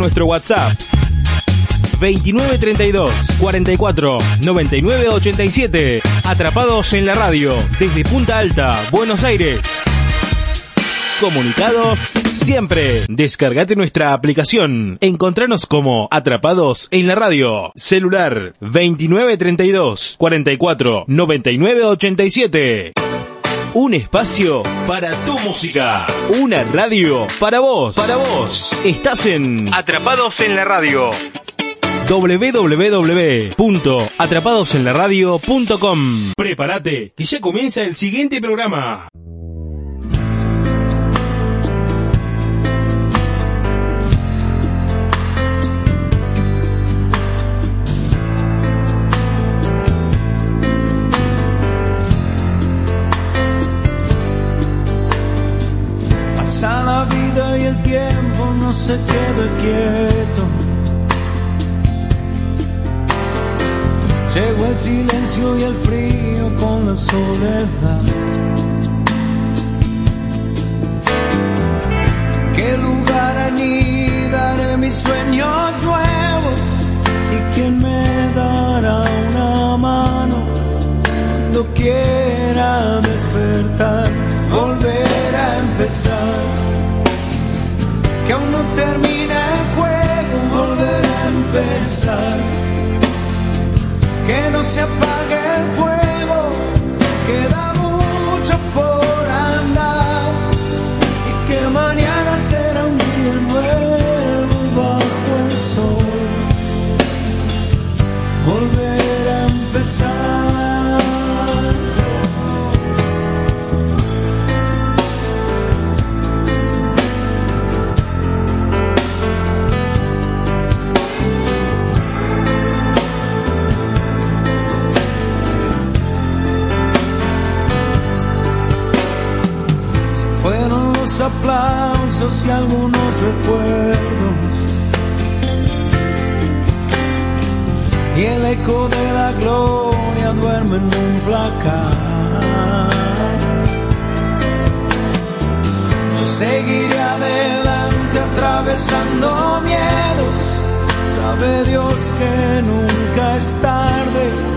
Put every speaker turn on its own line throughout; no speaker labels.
Nuestro WhatsApp 2932 44 99 87. Atrapados en la radio desde Punta Alta, Buenos Aires. Comunicados siempre. Descargate nuestra aplicación. Encontranos como Atrapados en la radio. Celular 2932 44 99 87. Un espacio para tu música. Una radio para vos. Para vos. Estás en Atrapados en la radio www.atrapadosenlaradio.com Prepárate, que ya comienza el siguiente programa.
No se queda quieto. Llegó el silencio y el frío con la soledad. ¿Qué lugar anidaré mis sueños nuevos? ¿Y quién me dará una mano cuando quiera despertar? Volver a empezar. Que aún no termina el juego, volver a empezar. Que no se apague el fuego, queda aplausos y algunos recuerdos. Y el eco de la gloria duerme en un placar. Yo seguiré adelante atravesando miedos. Sabe Dios que nunca es tarde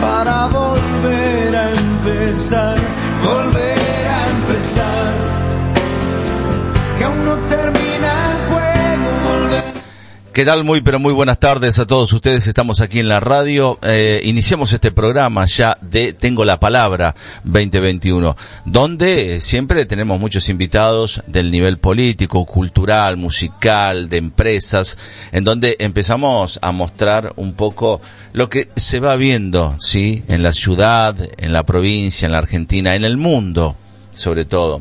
para volver a empezar, volver a empezar. Que aún no termina el juego.
¿Qué tal? Muy, pero muy buenas tardes a todos ustedes. Estamos aquí en la radio. Eh, iniciamos este programa ya de Tengo la Palabra 2021, donde siempre tenemos muchos invitados del nivel político, cultural, musical, de empresas, en donde empezamos a mostrar un poco lo que se va viendo, ¿sí? En la ciudad, en la provincia, en la Argentina, en el mundo sobre todo.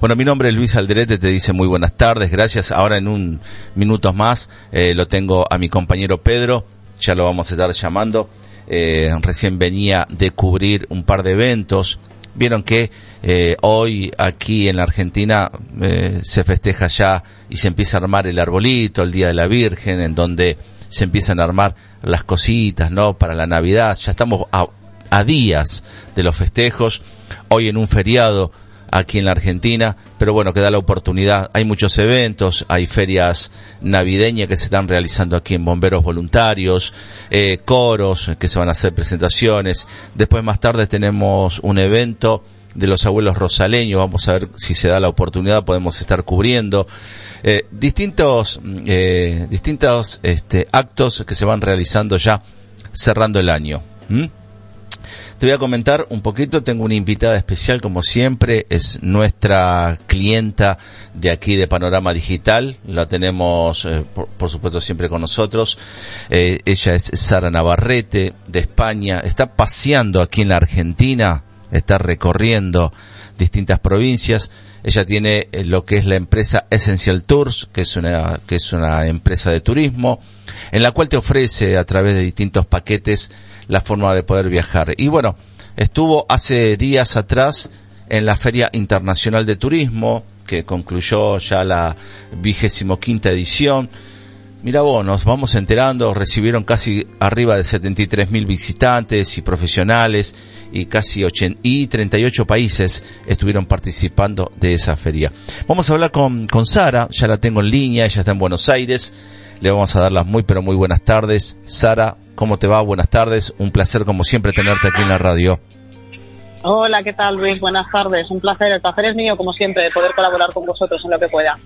Bueno, mi nombre es Luis Alderete, te dice muy buenas tardes, gracias. Ahora en un minutos más eh, lo tengo a mi compañero Pedro, ya lo vamos a estar llamando. Eh, recién venía de cubrir un par de eventos. Vieron que eh, hoy aquí en la Argentina eh, se festeja ya y se empieza a armar el arbolito, el Día de la Virgen, en donde se empiezan a armar las cositas, ¿no? Para la Navidad. Ya estamos a, a días de los festejos hoy en un feriado aquí en la Argentina, pero bueno, que da la oportunidad. Hay muchos eventos, hay ferias navideñas que se están realizando aquí en Bomberos Voluntarios, eh, coros que se van a hacer presentaciones. Después más tarde tenemos un evento de los abuelos rosaleños, vamos a ver si se da la oportunidad, podemos estar cubriendo. Eh, distintos, eh, distintos este, actos que se van realizando ya cerrando el año. ¿Mm? Te voy a comentar un poquito, tengo una invitada especial como siempre, es nuestra clienta de aquí de Panorama Digital, la tenemos eh, por, supuesto siempre con nosotros, eh, ella es Sara Navarrete de España, está paseando aquí en la Argentina, está recorriendo distintas provincias, ella tiene eh, lo que es la empresa Essential Tours, que es una, que es una empresa de turismo, en la cual te ofrece a través de distintos paquetes la forma de poder viajar. Y bueno, estuvo hace días atrás en la Feria Internacional de Turismo, que concluyó ya la vigésimo quinta edición. Mira vos, nos vamos enterando, recibieron casi arriba de 73 mil visitantes y profesionales y casi 80, y 38 países estuvieron participando de esa feria. Vamos a hablar con, con Sara, ya la tengo en línea, ella está en Buenos Aires. Le vamos a dar las muy pero muy buenas tardes. Sara, ¿cómo te va? Buenas tardes. Un placer como siempre tenerte aquí en la radio.
Hola, ¿qué tal Luis? Buenas tardes. Un placer. El placer es mío, como siempre, de poder colaborar con vosotros en lo que pueda.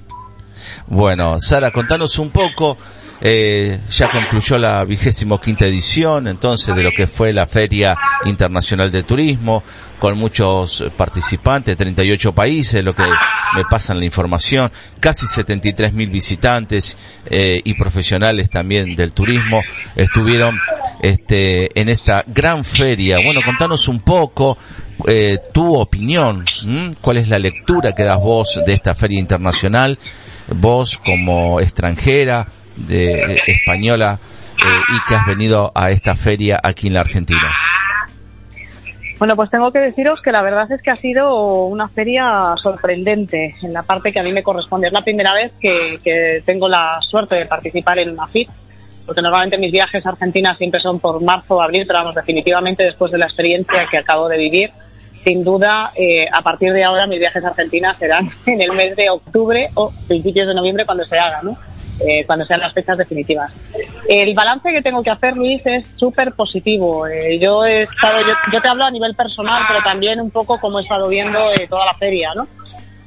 Bueno, Sara, contanos un poco, eh, ya concluyó la vigésimo quinta edición, entonces, de lo que fue la Feria Internacional de Turismo, con muchos participantes, 38 países, lo que me pasan la información, casi 73 mil visitantes eh, y profesionales también del turismo estuvieron este, en esta gran feria. Bueno, contanos un poco eh, tu opinión, cuál es la lectura que das vos de esta feria internacional vos como extranjera, de, española, eh, y que has venido a esta feria aquí en la Argentina?
Bueno, pues tengo que deciros que la verdad es que ha sido una feria sorprendente en la parte que a mí me corresponde. Es la primera vez que, que tengo la suerte de participar en una FIT, porque normalmente mis viajes a Argentina siempre son por marzo o abril, pero vamos, definitivamente después de la experiencia que acabo de vivir, sin duda, eh, a partir de ahora mis viajes a Argentina serán en el mes de octubre o principios de noviembre cuando se haga, ¿no? Eh, cuando sean las fechas definitivas. El balance que tengo que hacer, Luis, es súper positivo. Eh, yo he estado, yo, te hablo a nivel personal, pero también un poco como he estado viendo eh, toda la feria, ¿no?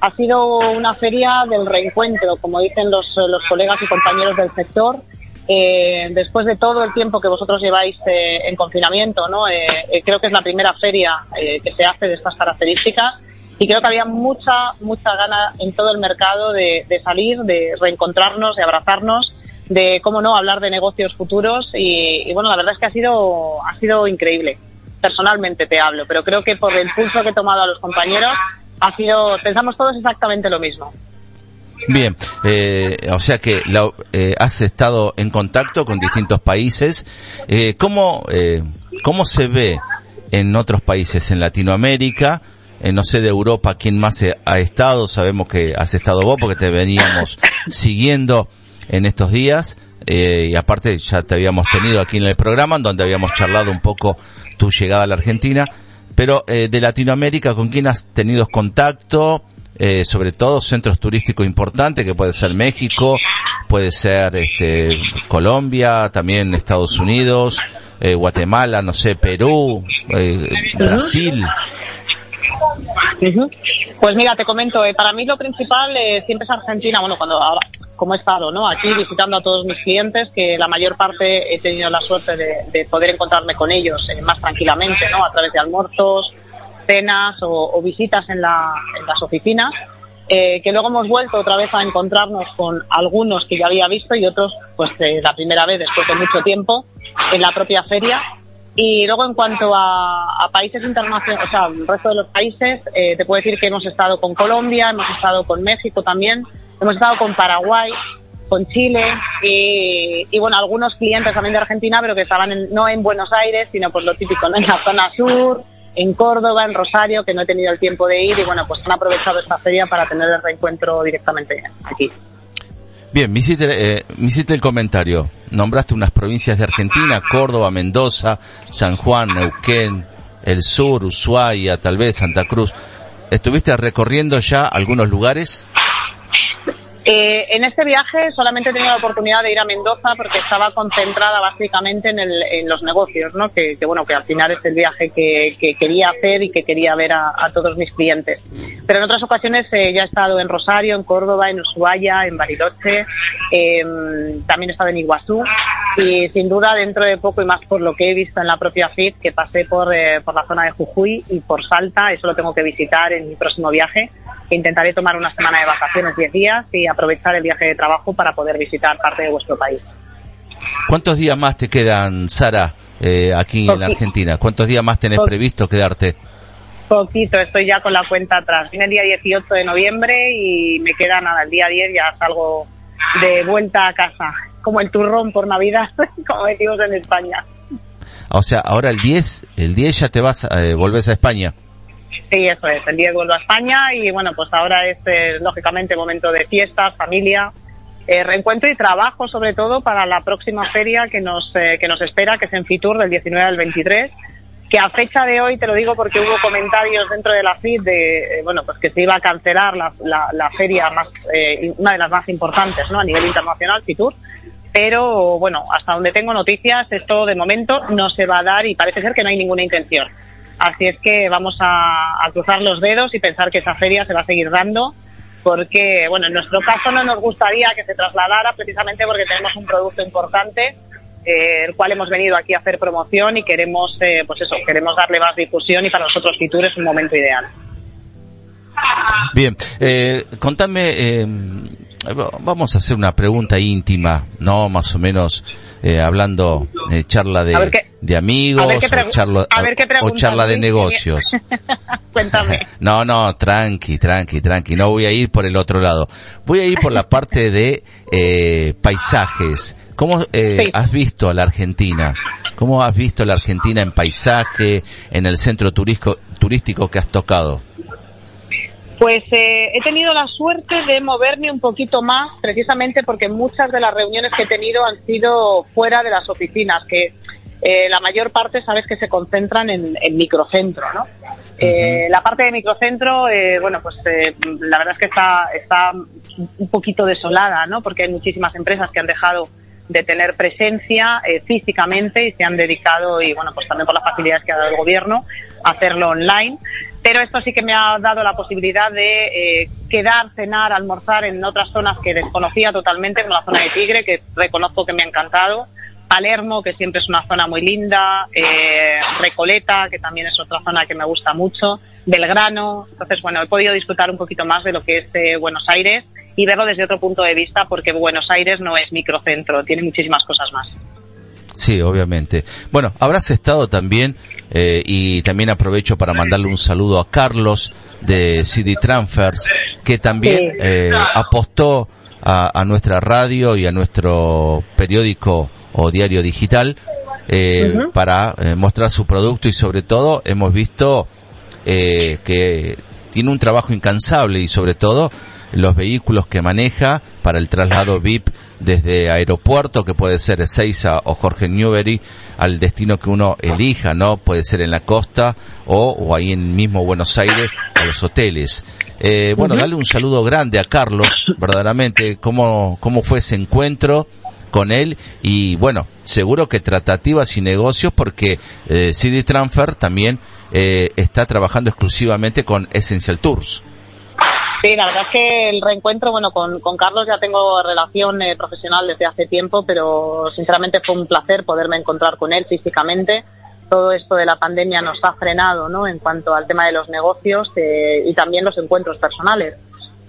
Ha sido una feria del reencuentro, como dicen los, los colegas y compañeros del sector. Eh, después de todo el tiempo que vosotros lleváis eh, en confinamiento, ¿no? Eh, creo que es la primera feria que se hace de estas características y creo que había mucha, mucha gana en todo el mercado de, de, salir, de reencontrarnos, de abrazarnos, de, cómo no, hablar de negocios futuros y, y, bueno, la verdad es que ha sido, ha sido increíble. Personalmente te hablo, pero creo que por el pulso que he tomado a los compañeros ha sido, pensamos todos exactamente lo mismo.
Bien, eh, o sea que la, eh, has estado en contacto con distintos países. Eh, ¿cómo, ¿Cómo se ve en otros países en Latinoamérica? Eh, no sé de Europa quién más ha estado, sabemos que has estado vos porque te veníamos siguiendo en estos días eh, y aparte ya te habíamos tenido aquí en el programa donde habíamos charlado un poco tu llegada a la Argentina, pero eh, de Latinoamérica con quién has tenido contacto, eh, sobre todo centros turísticos importantes que puede ser México, puede ser este, Colombia, también Estados Unidos, eh, Guatemala, no sé, Perú, eh, Brasil.
Pues mira, te comento, eh, para mí lo principal eh, siempre es Argentina, bueno, cuando ahora, como he estado, ¿no? Aquí visitando a todos mis clientes, que la mayor parte he tenido la suerte de, de poder encontrarme con ellos eh, más tranquilamente, ¿no? A través de almuerzos, cenas o, o visitas en, la, en, las oficinas, eh, que luego hemos vuelto otra vez a encontrarnos con algunos que ya había visto y otros, pues eh, la primera vez después de mucho tiempo, en la propia feria. Y luego en cuanto a, a países internacionales, o sea, el resto de los países, eh, te puedo decir que hemos estado con Colombia, hemos estado con México también, hemos estado con Paraguay, con Chile y, y, bueno, algunos clientes también de Argentina, pero que estaban en, no en Buenos Aires, sino pues lo típico, ¿no? en la zona sur, en Córdoba, en Rosario, que no he tenido el tiempo de ir y bueno, pues han aprovechado esta feria para tener el reencuentro directamente aquí.
Bien, me eh, me hiciste el comentario. Nombraste unas provincias de Argentina, Córdoba, Mendoza, San Juan, Neuquén, el sur, Ushuaia, tal vez Santa Cruz. ¿Estuviste recorriendo ya algunos lugares?
Eh, en este viaje solamente he tenido la oportunidad de ir a Mendoza porque estaba concentrada básicamente en, el, en los negocios, ¿no? Que, que, bueno, que al final es el viaje que, que quería hacer y que quería ver a, a, todos mis clientes. Pero en otras ocasiones eh, ya he estado en Rosario, en Córdoba, en Ushuaia, en Bariloche, eh, también he estado en Iguazú y sin duda dentro de poco y más por lo que he visto en la propia FIT que pasé por, eh, por la zona de Jujuy y por Salta, eso lo tengo que visitar en mi próximo viaje. Intentaré tomar una semana de vacaciones, 10 días y aprovechar el viaje de trabajo para poder visitar parte de vuestro país.
¿Cuántos días más te quedan, Sara, eh, aquí en la Argentina? ¿Cuántos días más tenés previsto quedarte?
Poquito, estoy ya con la cuenta atrás. Viene el día 18 de noviembre y me queda nada, el día 10 ya salgo de vuelta a casa, como el turrón por Navidad, como decimos en España.
O sea, ahora el 10, el 10 ya te vas, eh, volves a España.
Sí, eso es. El 10 vuelvo a España y bueno, pues ahora es eh, lógicamente momento de fiestas, familia, eh, reencuentro y trabajo sobre todo para la próxima feria que nos, eh, que nos espera, que es en Fitur del 19 al 23 que a fecha de hoy, te lo digo porque hubo comentarios dentro de la FIT de, eh, bueno, pues que se iba a cancelar la, la, la feria más, eh, una de las más importantes, ¿no? A nivel internacional, Fitur. Pero, bueno, hasta donde tengo noticias, esto de momento no se va a dar y parece ser que no hay ninguna intención. Así es que vamos a, cruzar los dedos y pensar que esa feria se va a seguir dando porque, bueno, en nuestro caso no nos gustaría que se trasladara precisamente porque tenemos un producto importante eh, el cual hemos venido aquí a hacer promoción y queremos, eh, pues eso, queremos darle más difusión y para nosotros Fitur es un momento ideal.
Bien, eh, contame, eh, vamos a hacer una pregunta íntima, ¿no? Más o menos eh, hablando eh, charla de,
qué-
amigos o, charla, o charla de negocios.
Cuéntame.
No, no, tranqui, tranqui, tranqui. No voy a ir por el otro lado. Voy a ir por la parte de eh, paisajes. ¿Cómo eh,
Sí.
has visto a la Argentina? ¿Cómo has visto a la Argentina en paisaje, en el centro turístico, turístico que has tocado?
Pues eh, he tenido la suerte de moverme un poquito más, precisamente porque muchas de las reuniones que he tenido han sido fuera de las oficinas, que eh, la mayor parte sabes que se concentran en, en microcentro, ¿no? Eh, la parte de microcentro, eh, bueno, pues eh, la verdad es que está, está un poquito desolada, ¿no? Porque hay muchísimas empresas que han dejado de tener presencia eh, físicamente y se han dedicado, y bueno, pues también por las facilidades que ha dado el gobierno, hacerlo online. Pero esto sí que me ha dado la posibilidad de eh, quedar, cenar, almorzar en otras zonas que desconocía totalmente, como la zona de Tigre, que reconozco que me ha encantado. Palermo, que siempre es una zona muy linda, eh, Recoleta, que también es otra zona que me gusta mucho, Belgrano. Entonces, bueno, he podido disfrutar un poquito más de lo que es eh, Buenos Aires y verlo desde otro punto de vista, porque Buenos Aires no es microcentro, tiene muchísimas cosas más.
Sí, obviamente. Bueno, habrás estado también, eh, y también aprovecho para mandarle un saludo a Carlos de CD Transfers, que también
Sí.
eh, apostó a, a nuestra radio y a nuestro periódico o diario digital eh, para eh, mostrar su producto y sobre todo hemos visto eh, que tiene un trabajo incansable y sobre todo los vehículos que maneja para el traslado VIP desde aeropuerto, que puede ser Ezeiza o Jorge Newbery, al destino que uno elija, ¿no? Puede ser en la costa o, o ahí en mismo Buenos Aires, a los hoteles. Eh, bueno, dale un saludo grande a Carlos, verdaderamente, cómo, cómo fue ese encuentro con él y bueno, seguro que tratativas y negocios porque eh, CD Transfer también eh, está trabajando exclusivamente con Essential Tours.
Sí, la verdad es que el reencuentro, bueno, con, Carlos ya tengo relación eh, profesional desde hace tiempo, pero sinceramente fue un placer poderme encontrar con él físicamente. Todo esto de la pandemia nos ha frenado, ¿no? En cuanto al tema de los negocios eh, y también los encuentros personales.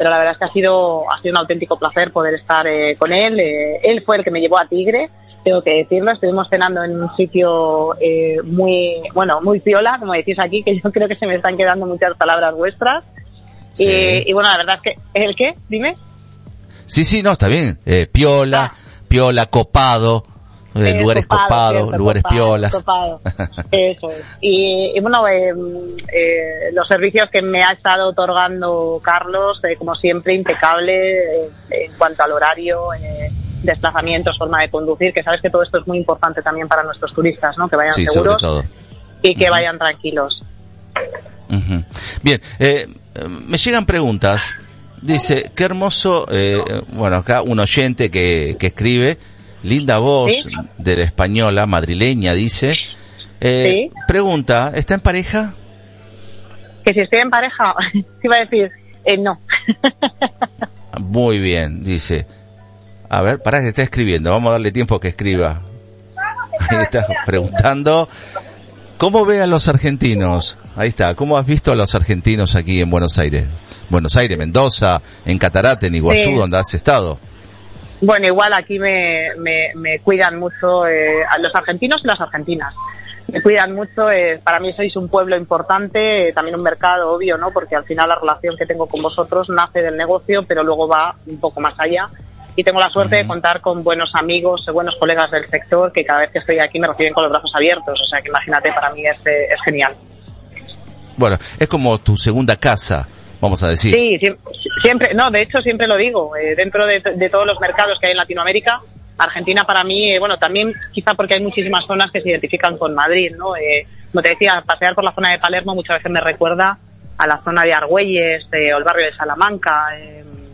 Pero la verdad es que ha sido, ha sido un auténtico placer poder estar eh, con él. Eh, él fue el que me llevó a Tigre, tengo que decirlo. Estuvimos cenando en un sitio eh, muy, bueno, muy piola, como decís aquí, que yo creo que se me están quedando muchas palabras vuestras.
Sí.
Y, y bueno, la verdad es que, ¿el qué? Dime.
Sí, sí, no, está bien. Eh, piola, piola, copado, eh,
Eh,
lugares
copado,
copados,
cierto,
lugares
copado,
piolas.
copado. Eso es. Y, y bueno, eh, eh, los servicios que me ha estado otorgando Carlos, eh, como siempre, impecable eh, en cuanto al horario, eh, desplazamientos, forma de conducir, que sabes que todo esto es muy importante también para nuestros turistas, ¿no? Que vayan
Sí, sobre
seguros
todo.
y que vayan tranquilos.
Bien, eh, eh, me llegan preguntas. Dice, qué hermoso, eh, bueno, acá un oyente que, que escribe, linda voz
¿Sí?
de la española, madrileña, dice. Eh,
Sí.
Pregunta, ¿está en pareja?
Que si estoy en pareja, te iba a decir, eh, no.
Muy bien, dice. A ver, para que está escribiendo, vamos a darle tiempo que escriba. Ahí está preguntando, ¿cómo ve a los argentinos? Ahí está, ¿cómo has visto a los argentinos aquí en Buenos Aires? Buenos Aires, Mendoza, en Catarate, en Iguazú,
Sí.
donde has estado.
Bueno, igual aquí me, me, me cuidan mucho eh, a los argentinos y las argentinas. Me cuidan mucho. eh, para mí sois un pueblo importante, eh, también un mercado, obvio, ¿no? Porque al final la relación que tengo con vosotros nace del negocio, pero luego va un poco más allá. Y tengo la suerte de contar con buenos amigos, eh, buenos colegas del sector que cada vez que estoy aquí me reciben con los brazos abiertos. O sea que imagínate, para mí es, eh, es genial.
Bueno, es como tu segunda casa, vamos a decir.
Sí, siem- siempre, no, de hecho siempre lo digo, eh, dentro de, de todos los mercados que hay en Latinoamérica, Argentina para mí, eh, bueno, también quizá porque hay muchísimas zonas que se identifican con Madrid, ¿no? Eh, como te decía, pasear por la zona de Palermo muchas veces me recuerda a la zona de Argüelles eh, o el barrio de Salamanca.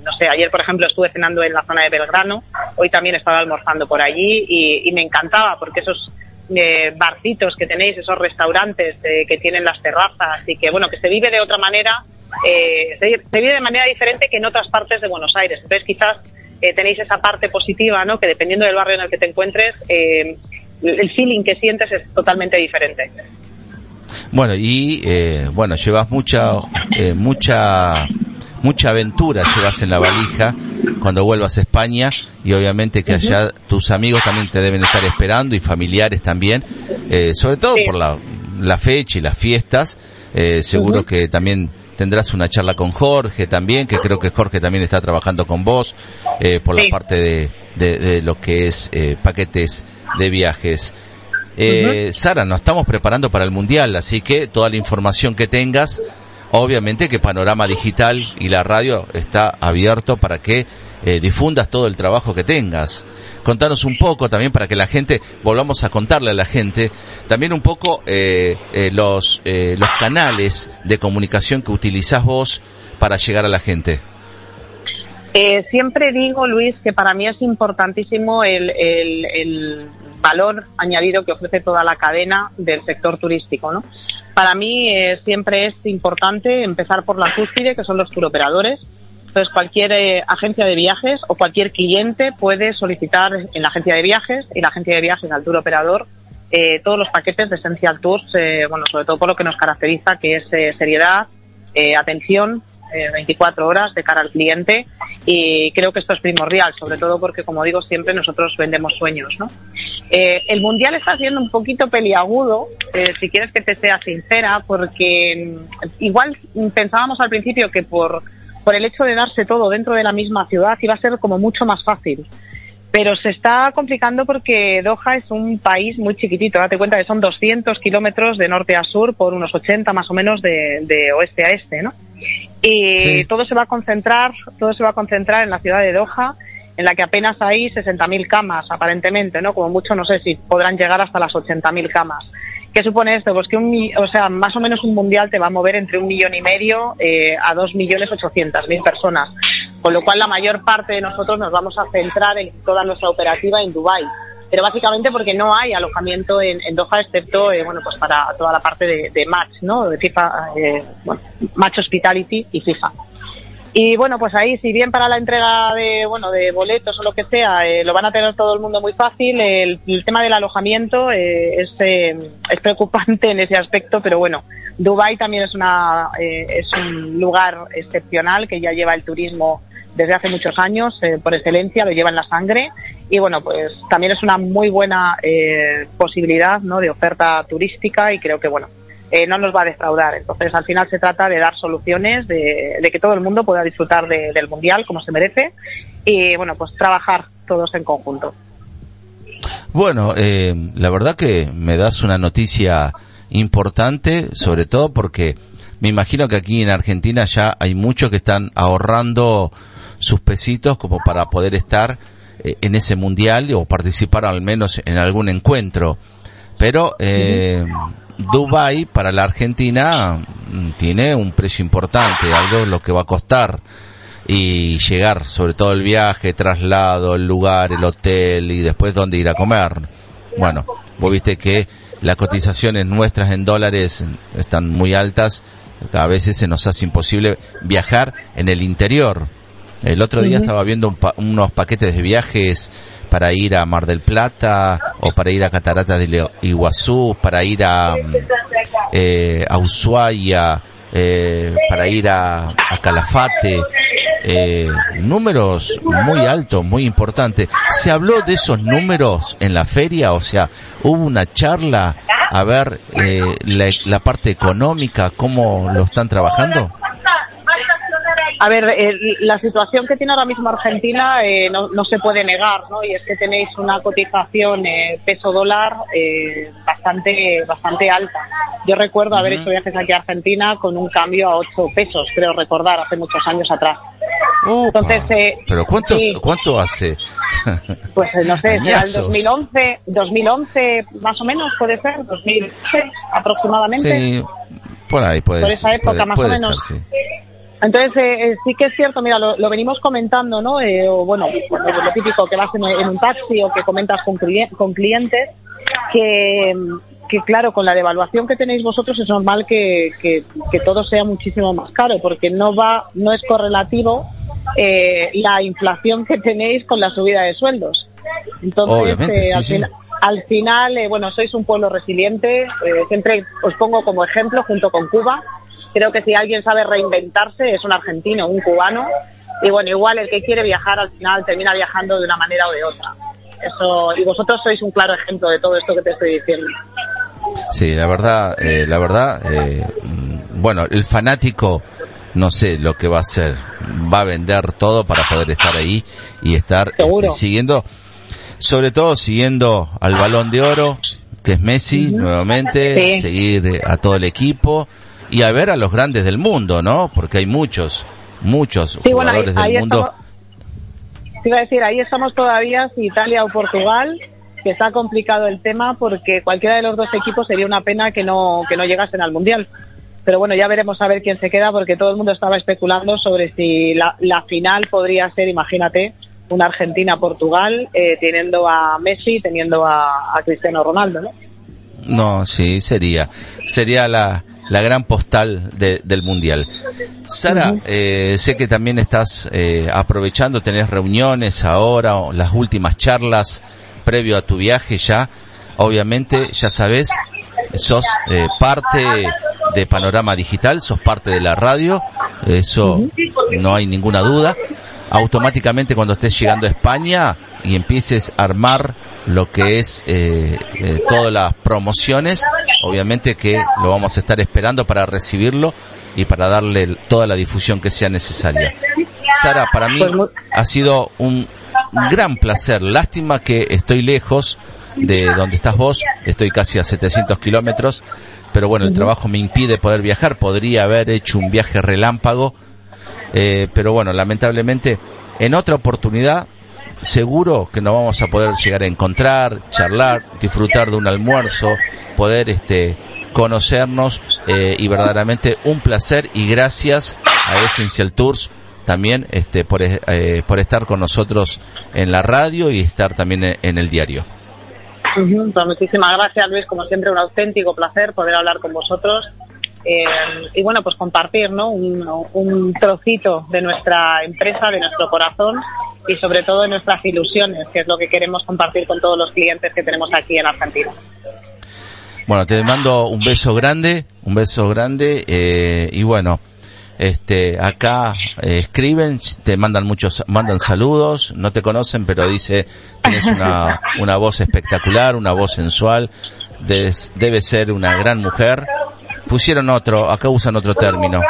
No sé, ayer por ejemplo estuve cenando en la zona de Belgrano, hoy también estaba almorzando por allí y, y me encantaba porque esos eh, barcitos que tenéis, esos restaurantes eh, que tienen las terrazas y que, bueno, que se vive de otra manera, eh, se, se vive de manera diferente que en otras partes de Buenos Aires. Entonces, quizás eh, tenéis esa parte positiva, ¿no? Que dependiendo del barrio en el que te encuentres, eh, el feeling que sientes es totalmente diferente.
Bueno, y eh, bueno, llevas mucha, eh, mucha, mucha aventura llevas en la valija cuando vuelvas a España y obviamente que allá tus amigos también te deben estar esperando y familiares también, eh, sobre todo
Sí.
por la, la fecha y las fiestas. Eh, seguro que también tendrás una charla con Jorge también, que creo que Jorge también está trabajando con vos eh, por
Sí.
la parte de, de, de lo que es eh, paquetes de viajes. Eh, Sara, nos estamos preparando para el Mundial, así que toda la información que tengas, obviamente que Panorama Digital y la radio está abierto para que eh, difundas todo el trabajo que tengas. Contanos un poco también para que la gente, volvamos a contarle a la gente, también un poco eh, eh, los, eh, los canales de comunicación que utilizás vos para llegar a la gente.
Eh, siempre digo, Luis, que para mí es importantísimo el, el- el valor añadido que ofrece toda la cadena del sector turístico, ¿no? Para mí eh, siempre es importante empezar por la cúspide, que son los turoperadores. Entonces, cualquier eh, agencia de viajes o cualquier cliente puede solicitar en la agencia de viajes y la agencia de viajes al turoperador eh, todos los paquetes de Essential Tours, eh, bueno, sobre todo por lo que nos caracteriza, que es eh, seriedad, eh, atención, eh, 24 horas de cara al cliente y creo que esto es primordial, sobre todo porque, como digo, siempre nosotros vendemos sueños, ¿no? Eh, el mundial está siendo un poquito peliagudo, eh, si quieres que te sea sincera, porque mm, igual pensábamos al principio que por, por el hecho de darse todo dentro de la misma ciudad iba a ser como mucho más fácil. Pero se está complicando porque Doha es un país muy chiquitito. Date cuenta que son 200 kilómetros de norte a sur por unos 80 más o menos de oeste a este, ¿no? Y
Sí.
todo se va a concentrar, todo se va a concentrar en la ciudad de Doha, en la que apenas hay 60.000 camas, aparentemente, ¿no? Como mucho, no sé si podrán llegar hasta las 80.000 camas. ¿Qué supone esto? Pues que un, o sea, más o menos un mundial te va a mover entre un millón y medio eh, a dos millones ochocientas mil personas. Con lo cual la mayor parte de nosotros nos vamos a centrar en toda nuestra operativa en Dubai. Pero básicamente porque no hay alojamiento en, en Doha excepto, eh, bueno, pues para toda la parte de, match, ¿no? De FIFA, eh, bueno, match hospitality y FIFA. Y bueno, pues ahí, si bien para la entrega de, bueno, de boletos o lo que sea, eh, lo van a tener todo el mundo muy fácil, el, el tema del alojamiento eh, es, eh, es preocupante en ese aspecto, pero bueno, Dubai también es, una, eh, es un lugar excepcional que ya lleva el turismo desde hace muchos años, eh, por excelencia, lo lleva en la sangre. Y bueno, pues también es una muy buena eh, posibilidad ¿no? de oferta turística y creo que, bueno, eh, no nos va a defraudar. Entonces, al final se trata de dar soluciones, de, de que todo el mundo pueda disfrutar de- del Mundial como se merece y, bueno, pues trabajar todos en conjunto.
Bueno, eh, la verdad que me das una noticia importante, sobre todo porque me imagino que aquí en Argentina ya hay muchos que están ahorrando sus pesitos como para poder estar eh, en ese mundial o participar al menos en algún encuentro. Pero eh, Dubai para la Argentina mm, tiene un precio importante, algo lo que va a costar y llegar, sobre todo el viaje, traslado, el lugar, el hotel y después dónde ir a comer. Bueno, vos viste que las cotizaciones nuestras en dólares están muy altas, a veces se nos hace imposible viajar en el interior. El otro día estaba viendo un pa- unos paquetes de viajes para ir a Mar del Plata o para ir a Cataratas de Iguazú, para ir a, eh, a Ushuaia, eh, para ir a, a Calafate, eh, números muy altos, muy importantes. ¿Se habló de esos números en la feria? O sea, hubo una charla a ver eh, la, la parte económica, cómo lo están trabajando.
A ver, eh, la situación que tiene ahora mismo Argentina eh, no, no se puede negar, ¿no? Y es que tenéis una cotización eh, peso dólar eh, bastante bastante alta. Yo recuerdo haber hecho viajes aquí a Argentina con un cambio a 8 pesos, creo recordar, hace muchos años atrás.
Opa.
Entonces, eh,
Pero ¿cuánto,
sí.
¿cuánto hace?
Pues eh, no sé, será el
Añazos.
2011, 2011 más o menos, puede ser, 2011 aproximadamente.
Sí, por ahí puede
Por esa época,
puede-
más o menos.
ser, sí.
Entonces, eh, eh, sí que es cierto, mira, lo, lo venimos comentando, ¿no? Eh, o bueno, pues, lo, típico que vas en, en un taxi o que comentas con, cli- con clientes, que, que claro, con la devaluación que tenéis vosotros es normal que, que, que todo sea muchísimo más caro, porque no va, no es correlativo eh, la inflación que tenéis con la subida de sueldos. Entonces, eh,
sí,
al,
sí.
final- al final, eh, bueno, sois un pueblo resiliente, siempre os pongo como ejemplo junto con Cuba. Creo que si alguien sabe reinventarse es un argentino, un cubano. Y bueno, igual el que quiere viajar al final termina viajando de una manera o de otra. Eso, y vosotros sois un claro ejemplo de todo esto que te estoy diciendo.
Sí, la verdad, eh, la verdad, eh, mm, bueno, el fanático no sé lo que va a hacer, va a vender todo para poder estar ahí y estar este, siguiendo, sobre todo siguiendo al balón de oro, que es Messi nuevamente,
Sí.
seguir eh, a todo el equipo y a ver a los grandes del mundo, ¿no? Porque hay muchos, muchos
Sí, bueno, ahí,
jugadores del mundo.
Te iba a decir, ahí estamos todavía, si Italia o Portugal, que está complicado el tema porque cualquiera de los dos equipos sería una pena que no, que no llegasen al Mundial. Pero bueno, ya veremos a ver quién se queda porque todo el mundo estaba especulando sobre si la, la final podría ser, imagínate, una Argentina-Portugal, eh, teniendo a Messi, teniendo a, a Cristiano Ronaldo, ¿no?
No, sí, sería. Sería la, la gran postal de- del Mundial. Sara, eh, sé que también estás eh, aprovechando, tenés reuniones ahora, o las últimas charlas previo a tu viaje ya. Obviamente, ya sabes, sos eh, parte de Panorama Digital, sos parte de la radio, eso no hay ninguna duda. Automáticamente cuando estés llegando a España y empieces a armar lo que es eh, eh, todas las promociones, obviamente que lo vamos a estar esperando para recibirlo y para darle toda la difusión que sea necesaria. Sara, para mí ha sido un gran placer. Lástima que estoy lejos de donde estás vos, estoy casi a 700 kilómetros, pero bueno, el trabajo me impide poder viajar. Podría haber hecho un viaje relámpago, eh, pero bueno, lamentablemente en otra oportunidad seguro que nos vamos a poder llegar a encontrar, charlar, disfrutar de un almuerzo, poder este conocernos eh, y verdaderamente un placer y gracias a Essential Tours también este por, eh, por estar con nosotros en la radio y estar también en, el diario.
Pues muchísimas gracias, Luis. Como siempre, un auténtico placer poder hablar con vosotros. Eh, y bueno, pues compartir ¿no? un, trocito de nuestra empresa, de nuestro corazón y sobre todo de nuestras ilusiones, que es lo que queremos compartir con todos los clientes que tenemos aquí en Argentina.
Bueno, te mando un beso grande, un beso grande eh, y bueno, este acá eh, escriben, te mandan muchos, mandan saludos, no te conocen, pero dice tienes una una voz espectacular, una voz sensual, debes- debe ser una gran mujer. Pusieron otro, acá usan otro término,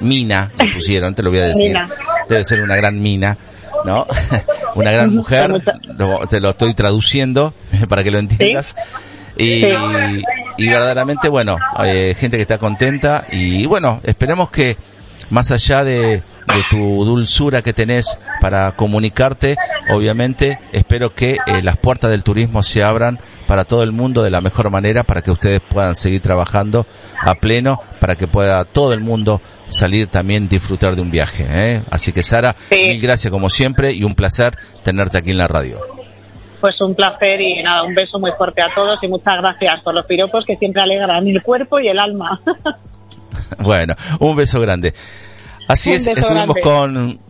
mina, pusieron, te lo voy a decir.
Mina.
Debe ser una gran mina, ¿no? una gran mujer, lo- te lo estoy traduciendo para que lo entiendas. Y,
Sí.
y verdaderamente, bueno, eh, gente que está contenta y bueno, esperemos que más allá de, de tu dulzura que tenés para comunicarte, obviamente, espero que eh, las puertas del turismo se abran para todo el mundo de la mejor manera para que ustedes puedan seguir trabajando a pleno, para que pueda todo el mundo salir también disfrutar de un viaje. ¿eh? Así que Sara,
Sí.
mil gracias como siempre y un placer tenerte aquí en la radio.
Pues un placer y nada, un beso muy fuerte a todos y muchas gracias por los piropos que siempre alegran el cuerpo y el alma.
Bueno, un beso grande. Así
Un
es, estuvimos
grande.
con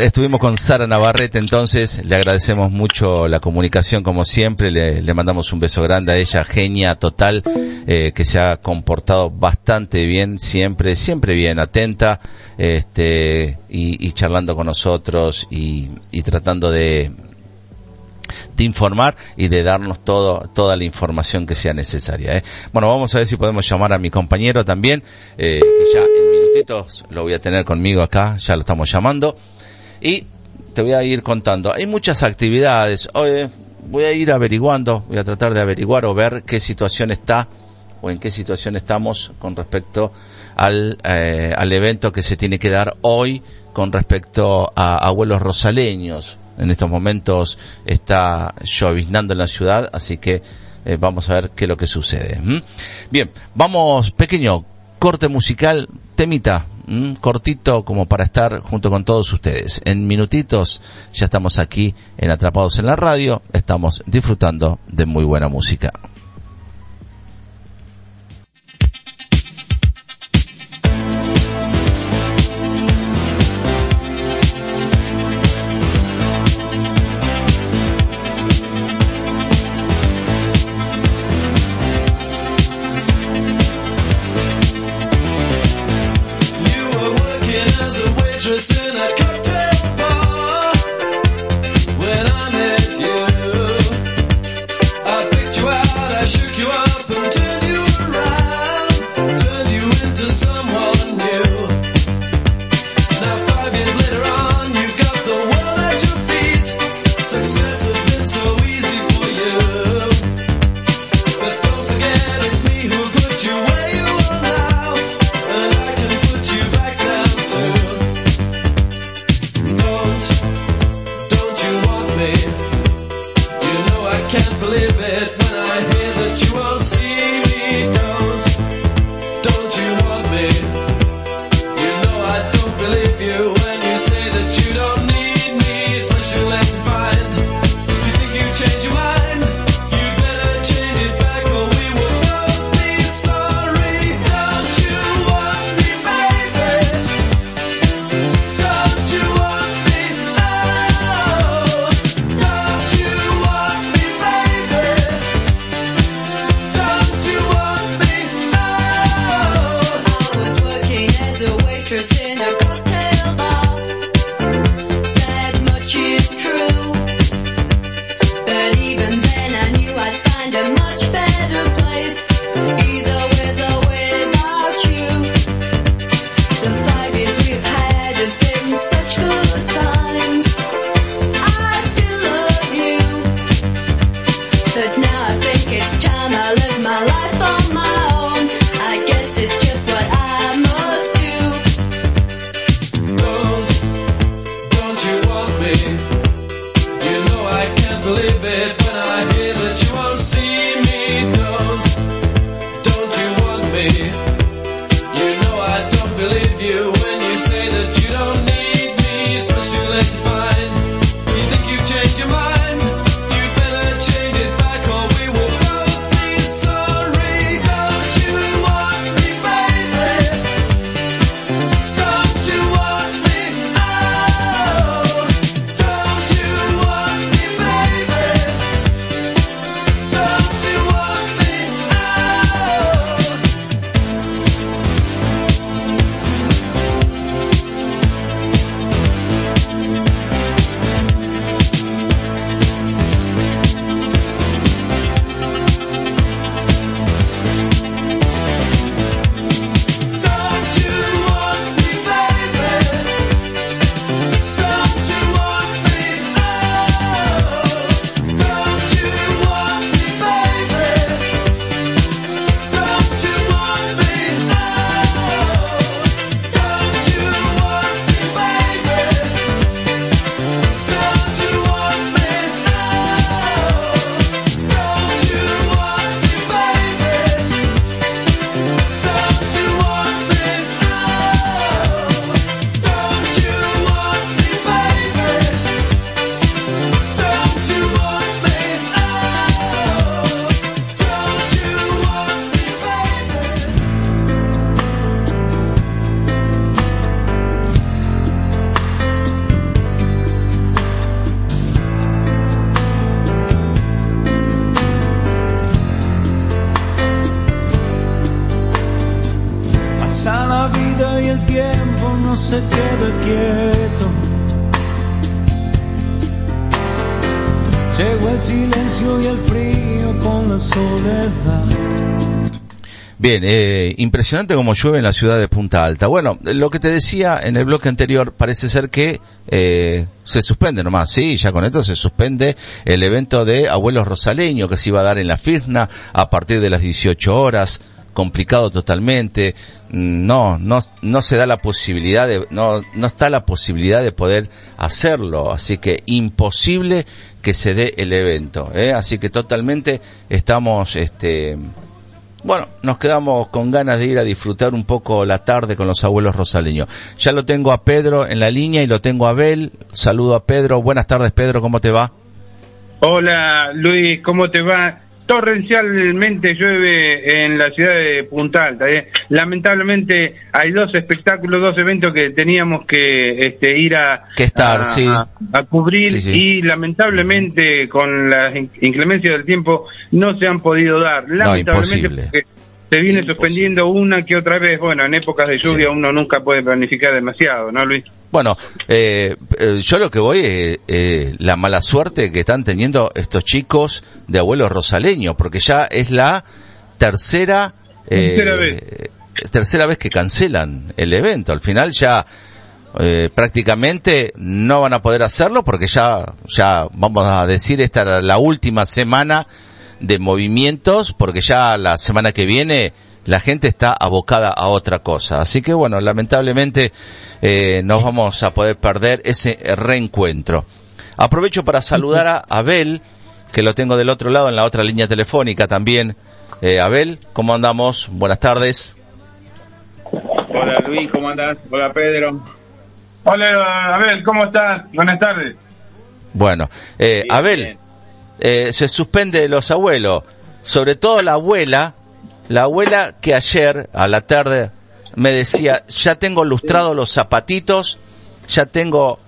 estuvimos con Sara Navarrete, entonces le agradecemos mucho la comunicación, como siempre, le, mandamos un beso grande a ella, genia total, eh, que se ha comportado bastante bien, siempre, siempre bien, atenta, este, y, charlando con nosotros y, tratando de, de informar y de darnos todo, toda la información que sea necesaria. ¿eh? Bueno, vamos a ver si podemos llamar a mi compañero también, eh, que ya en minutitos
lo voy a tener conmigo acá, ya lo estamos llamando. Y te voy a ir contando. Hay muchas actividades. Hoy voy a ir averiguando, voy a tratar de averiguar o ver qué situación está o en qué situación estamos con respecto al, eh, al evento que se tiene que dar hoy con respecto a abuelos rosaleños. En estos momentos está lloviznando en la ciudad, así que eh, vamos a ver qué es lo que sucede. Bien, vamos, pequeño corte musical, temita, mm, cortito como para estar junto con todos ustedes. En minutitos ya estamos aquí en Atrapados en la Radio, estamos disfrutando de muy buena música.
Bien, eh, impresionante como llueve en la ciudad de Punta Alta. Bueno, lo que te decía en el bloque anterior, parece ser que eh, se suspende nomás, sí, ya con esto se suspende el evento de Abuelos Rosaleño que se iba a dar en la FIRNA a partir de las 18 horas complicado totalmente no, no, no se da la posibilidad de, no, no está la posibilidad de poder hacerlo, así que imposible que se dé el evento, ¿eh? así que totalmente estamos, este, bueno, nos quedamos con ganas de ir a disfrutar un poco la tarde con los abuelos rosaleños. Ya lo tengo a Pedro en la línea y lo tengo a Abel. Saludo a Pedro. Buenas tardes, Pedro. ¿Cómo te va?
Hola Luis, ¿cómo te va? Torrencialmente llueve en la ciudad de Punta Alta. ¿eh? Lamentablemente hay dos espectáculos, dos eventos que teníamos que este, ir a,
Que estar,
a,
sí.
a- a cubrir
Sí, sí.
y lamentablemente con la in- inclemencia del tiempo no se han podido dar. Lamentablemente
imposible.
porque se viene suspendiendo una que otra vez. Bueno, en épocas de lluvia uno nunca puede planificar demasiado, ¿no Luis?
Bueno, eh, eh, yo lo que voy es eh, la mala suerte que están teniendo estos chicos de abuelos rosaleños, porque ya es la tercera, eh,
Tercera vez.
tercera vez que cancelan el evento. Al final ya eh, prácticamente no van a poder hacerlo porque ya, ya vamos a decir esta era la última semana de movimientos porque ya la semana que viene la gente está abocada a otra cosa. Así que bueno, lamentablemente eh, nos vamos a poder perder ese reencuentro. Aprovecho para saludar a Abel, que lo tengo del otro lado en la otra línea telefónica también. Eh, Abel, ¿cómo andamos? Buenas tardes.
Hola Luis, ¿cómo andás? Hola Pedro.
Hola, Abel, ¿cómo estás? Buenas tardes.
Bueno, eh,
Bien,
Abel,
bien.
Eh, se suspende los abuelos, sobre todo la abuela, la abuela que ayer a la tarde me decía, ya tengo lustrados los zapatitos, ya tengo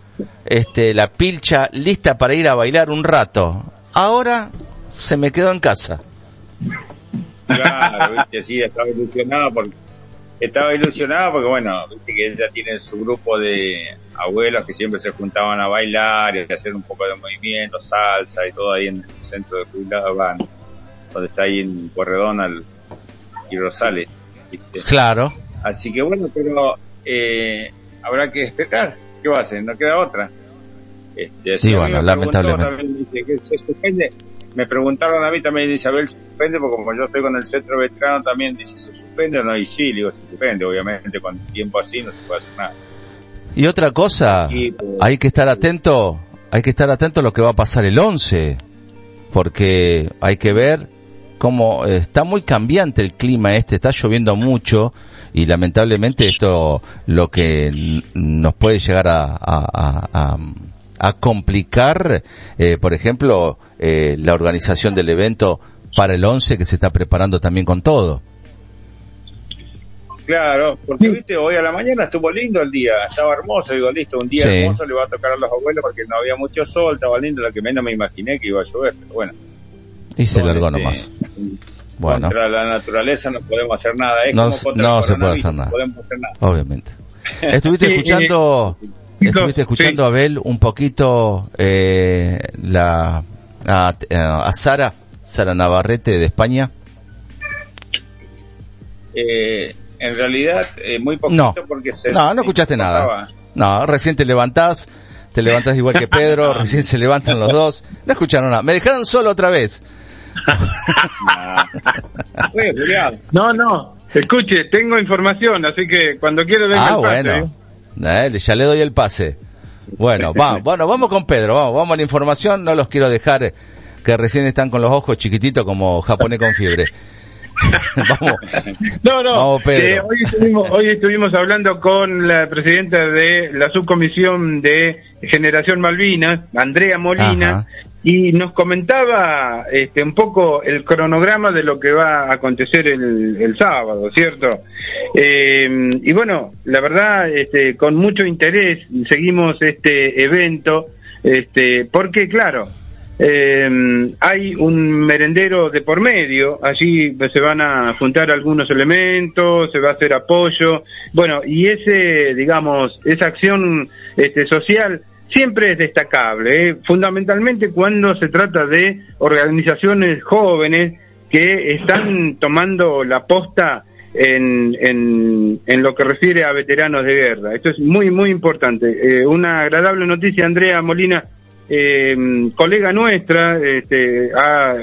este la pilcha lista para ir a bailar un rato. Ahora se me quedó en casa.
Claro, viste, sí, estaba ilusionado porque estaba ilusionado porque bueno, viste que ella tiene su grupo de abuelos que siempre se juntaban a bailar y a hacer un poco de movimiento, salsa y todo ahí en el centro de jubilados van, donde está ahí en Corredón y Rosales. ¿viste?
Claro.
Así que bueno, pero eh, habrá que esperar. ¿Qué va a hacer? No queda otra. Este,
Sí, bueno,
preguntó
lamentablemente.
también, dice que se suspende. Me preguntaron a mí también, Isabel, ¿se suspende? Porque como yo estoy con el centro veterano también, dice, ¿se suspende o no? Y sí, digo, se suspende. Obviamente con tiempo así no se puede hacer nada.
Y otra cosa,
Y, pues,
hay que estar atento, hay que estar atento a lo que va a pasar el 11, porque hay que ver cómo eh, está muy cambiante el clima este, está lloviendo mucho y lamentablemente esto lo que nos puede llegar a, a, a- a- a complicar, eh, por ejemplo, eh, la organización del evento para el 11 que se está preparando también con todo.
Claro, porque viste, hoy a la mañana estuvo lindo el día, estaba hermoso, digo, listo, un día
Sí.
hermoso le va a tocar a los abuelos porque no había mucho sol, estaba lindo, lo que menos me imaginé que iba a llover, pero bueno.
Y se largó
este,
nomás. Bueno,
Contra la naturaleza no podemos hacer nada. Es
No
como
se-
contra
no se puede hacer nada.
No podemos hacer nada.
obviamente. Estuviste
Sí,
escuchando, estuviste escuchando
sí.
Abel un poquito eh, la a, a Sara, Sara Navarrete de España.
Eh, en realidad, eh, muy poquito
No.
porque se...
No, no escuchaste nada. No, recién te levantás, te levantás igual que Pedro, recién se levantan los dos. No escucharon nada. Me dejaron solo otra vez.
No, no. Escuche, tengo información, así que cuando quiera venga
Ah,
el pase,
bueno.
¿Eh?
Dale, ya le doy el pase. Bueno, va, bueno, vamos con Pedro, vamos, vamos a la información, no los quiero dejar eh, que recién están con los ojos chiquititos como japonés con fiebre. vamos.
No, no.
Vamos, Pedro.
Eh, hoy, estuvimos, hoy estuvimos hablando con la presidenta de la subcomisión de Generación Malvinas, Andrea Molina,
Ajá.
Y nos comentaba este, un poco el cronograma de lo que va a acontecer el, el sábado, ¿cierto? Eh, y bueno, la verdad, este, con mucho interés seguimos este evento, este, porque claro, eh, hay un merendero de por medio, allí se van a juntar algunos elementos, se va a hacer apoyo, bueno, y ese, digamos, esa acción este, social siempre es destacable, ¿eh? fundamentalmente cuando se trata de organizaciones jóvenes que están tomando la posta en, en, en lo que refiere a veteranos de guerra. Esto es muy, muy importante. Eh, una agradable noticia, Andrea Molina, eh, colega nuestra, este, ha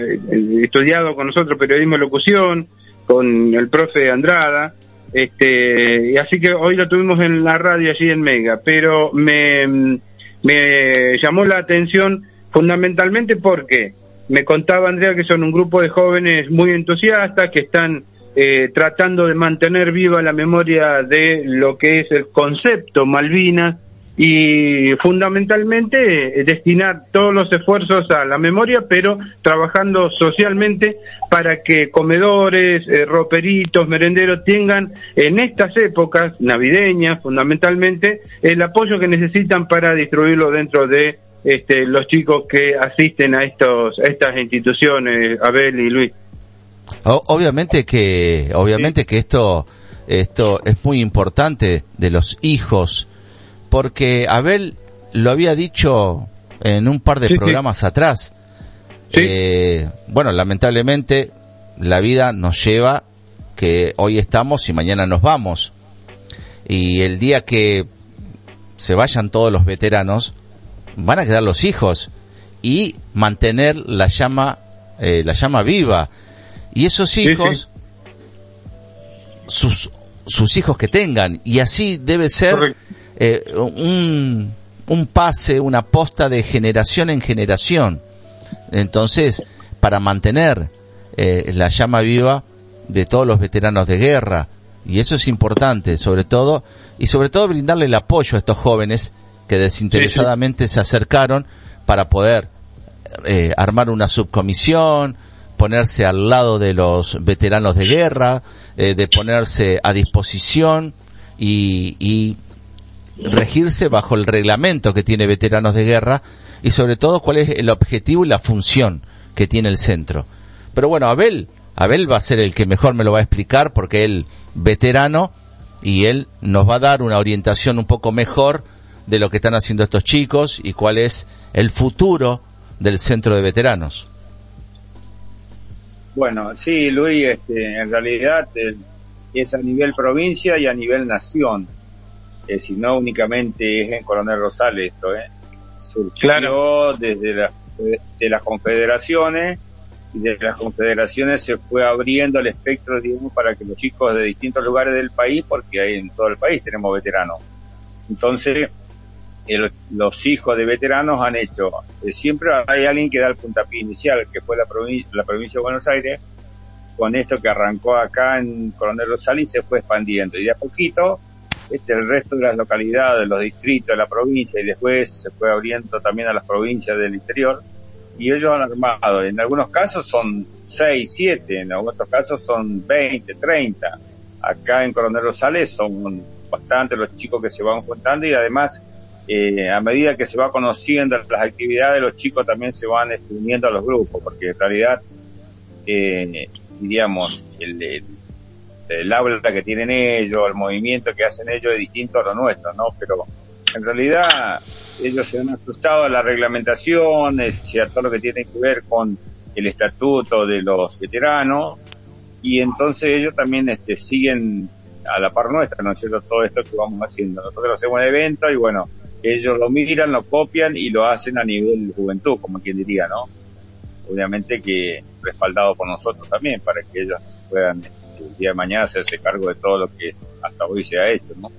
estudiado con nosotros periodismo y locución, con el profe Andrada, este, así que hoy lo tuvimos en la radio allí en Mega, pero me, me llamó la atención fundamentalmente porque me contaba Andrea que son un grupo de jóvenes muy entusiastas que están eh, tratando de mantener viva la memoria de lo que es el concepto Malvinas y fundamentalmente eh, destinar todos los esfuerzos a la memoria, pero trabajando socialmente para que comedores, eh, roperitos, merenderos tengan en estas épocas navideñas fundamentalmente el apoyo que necesitan para distribuirlo dentro de este, los chicos que asisten a estos a estas instituciones, Abel y Luis.
Obviamente que, obviamente que esto, esto es muy importante de los hijos, porque Abel lo había dicho en un par de
Sí, sí.
programas atrás.
Sí.
Eh, bueno, lamentablemente la vida nos lleva que hoy estamos y mañana nos vamos. Y el día que se vayan todos los veteranos, van a quedar los hijos y mantener la llama, eh, la llama viva. Y esos hijos, sus, sus hijos que tengan, y así debe ser
Correcto.
Eh, un, un pase, una posta de generación en generación. Entonces, para mantener eh, la llama viva de todos los veteranos de guerra, y eso es importante, sobre todo, y sobre todo brindarle el apoyo a estos jóvenes que desinteresadamente se acercaron para poder eh, armar una subcomisión, ponerse al lado de los veteranos de guerra, eh, de ponerse a disposición y, y regirse bajo el reglamento que tiene veteranos de guerra y sobre todo cuál es el objetivo y la función que tiene el centro. Pero bueno, Abel, Abel va a ser el que mejor me lo va a explicar porque él veterano y él nos va a dar una orientación un poco mejor de lo que están haciendo estos chicos y cuál es el futuro del centro de veteranos.
Bueno, sí, Luis, este, en realidad eh, es a nivel provincia y a nivel nación. Eh, si no únicamente es en Coronel Rosales esto, ¿eh? Surgió
Claro.
desde la- de las confederaciones y de las confederaciones se fue abriendo el espectro, digamos, para que los chicos de distintos lugares del país, porque hay en todo el país tenemos veteranos. Entonces, el- los hijos de veteranos han hecho, eh, siempre hay alguien que da el puntapié inicial, que fue la, provi- la provincia de Buenos Aires, con esto que arrancó acá en Coronel Rosales y se fue expandiendo. Y de a poquito, este, el resto de las localidades, los distritos de la provincia y después se fue abriendo también a las provincias del interior. Y ellos han armado, en algunos casos son 6, 7, en otros casos son 20, 30. Acá en Coronel Rosales son bastante los chicos que se van juntando y además eh, a medida que se va conociendo las actividades, los chicos también se van uniendo a los grupos, porque en realidad, eh, diríamos, el, el, el habla que tienen ellos, el movimiento que hacen ellos es distinto a lo nuestro, ¿no? Pero en realidad ellos se han ajustado a la reglamentación, es cierto lo que tiene que ver con el estatuto de los veteranos, y entonces ellos también este, siguen a la par nuestra, ¿no es cierto? Todo esto que vamos haciendo. Nosotros hacemos el evento y bueno, ellos lo miran, lo copian y lo hacen a nivel juventud, como quien diría, ¿no? Obviamente que respaldado por nosotros también, para que ellos puedan el día de mañana hacerse cargo de todo lo que hasta hoy se ha hecho, ¿no?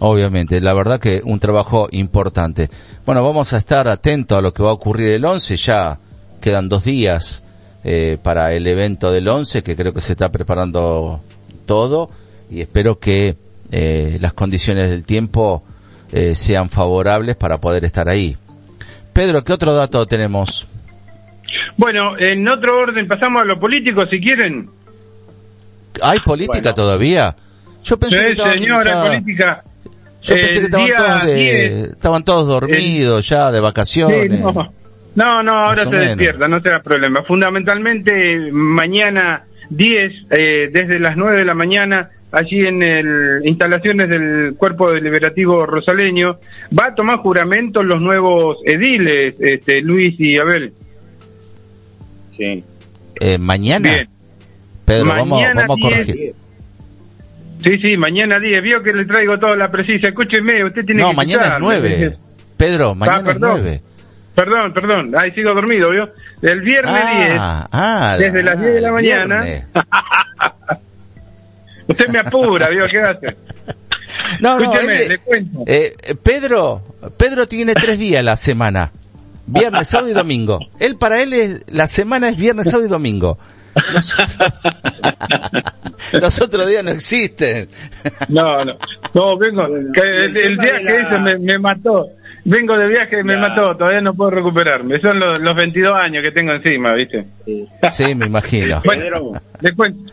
Obviamente, la verdad que un trabajo importante. Bueno, vamos a estar atentos a lo que va a ocurrir el 11, ya quedan dos días eh, para el evento del 11, que creo que se está preparando todo y espero que eh, las condiciones del tiempo eh, sean favorables para poder estar ahí. Pedro, ¿qué otro dato tenemos?
Bueno, en otro orden, pasamos a lo político, si quieren.
¿Hay política
Bueno.
todavía? Yo pensé
Sí,
que estaban
señora,
ya-
política.
yo pensé
el
que estaban todos, de-
10.
estaban todos dormidos ya de vacaciones.
Sí, no. no, no, ahora se despierta, no será problema. Fundamentalmente, mañana 10, eh, desde las 9 de la mañana, allí en el instalaciones del Cuerpo Deliberativo Rosaleño, va a tomar juramento los nuevos ediles, este, Luis y Abel.
Sí.
Eh, mañana.
Bien.
Pedro, vamos,
Mañana
vamos a
10.
corregir.
Sí, sí, mañana 10. Vio que le traigo toda la precisa. Escúcheme, usted tiene
No,
que
mañana es
escuchar.
9. Pedro, mañana es
perdón.
9.
Perdón, perdón. Ahí sigo dormido, ¿vio? El viernes
Ah, ah,
10, desde las 10 de la mañana. Usted me apura, ¿vio? ¿Qué hace?
No, no,
Escúcheme,
él-
le cuento.
eh, Pedro, Pedro tiene tres días la semana. Viernes, sábado y domingo. Él para él es, la semana es viernes, sábado y domingo. Nosotros- Los otros días no existen.
No, no. No, vengo. que el, el viaje ese me, me mató. Vengo de viaje y me mató. Todavía no puedo recuperarme. Son los, los 22 años que tengo encima, ¿viste?
Sí, me imagino.
Pedro,
Le cuento.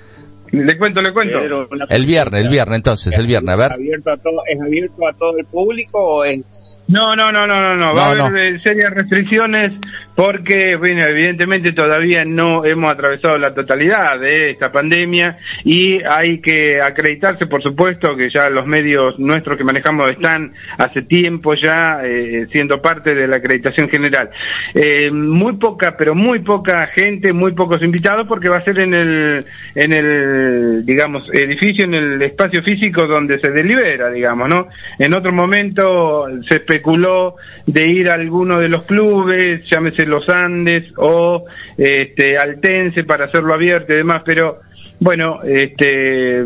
Le cuento, le cuento.
Pedro, una
El viernes, el viernes entonces, el viernes, a
¿Es
ver.
abierto a todo, ¿Es abierto a todo el público o es
No, no, no, no, no, no. Va
No,
a haber eh, serias restricciones porque, bueno, evidentemente todavía no hemos atravesado la totalidad de esta pandemia y hay que acreditarse, por supuesto, que ya los medios nuestros que manejamos están hace tiempo ya eh, siendo parte de la acreditación general. Eh, muy poca, pero muy poca gente, muy pocos invitados porque va a ser en el, en el, digamos, edificio, en el espacio físico donde se delibera, digamos, ¿no? En otro momento se especuló de ir a alguno de los clubes, llámese los Andes o este, Altense para hacerlo abierto y demás, pero bueno, este,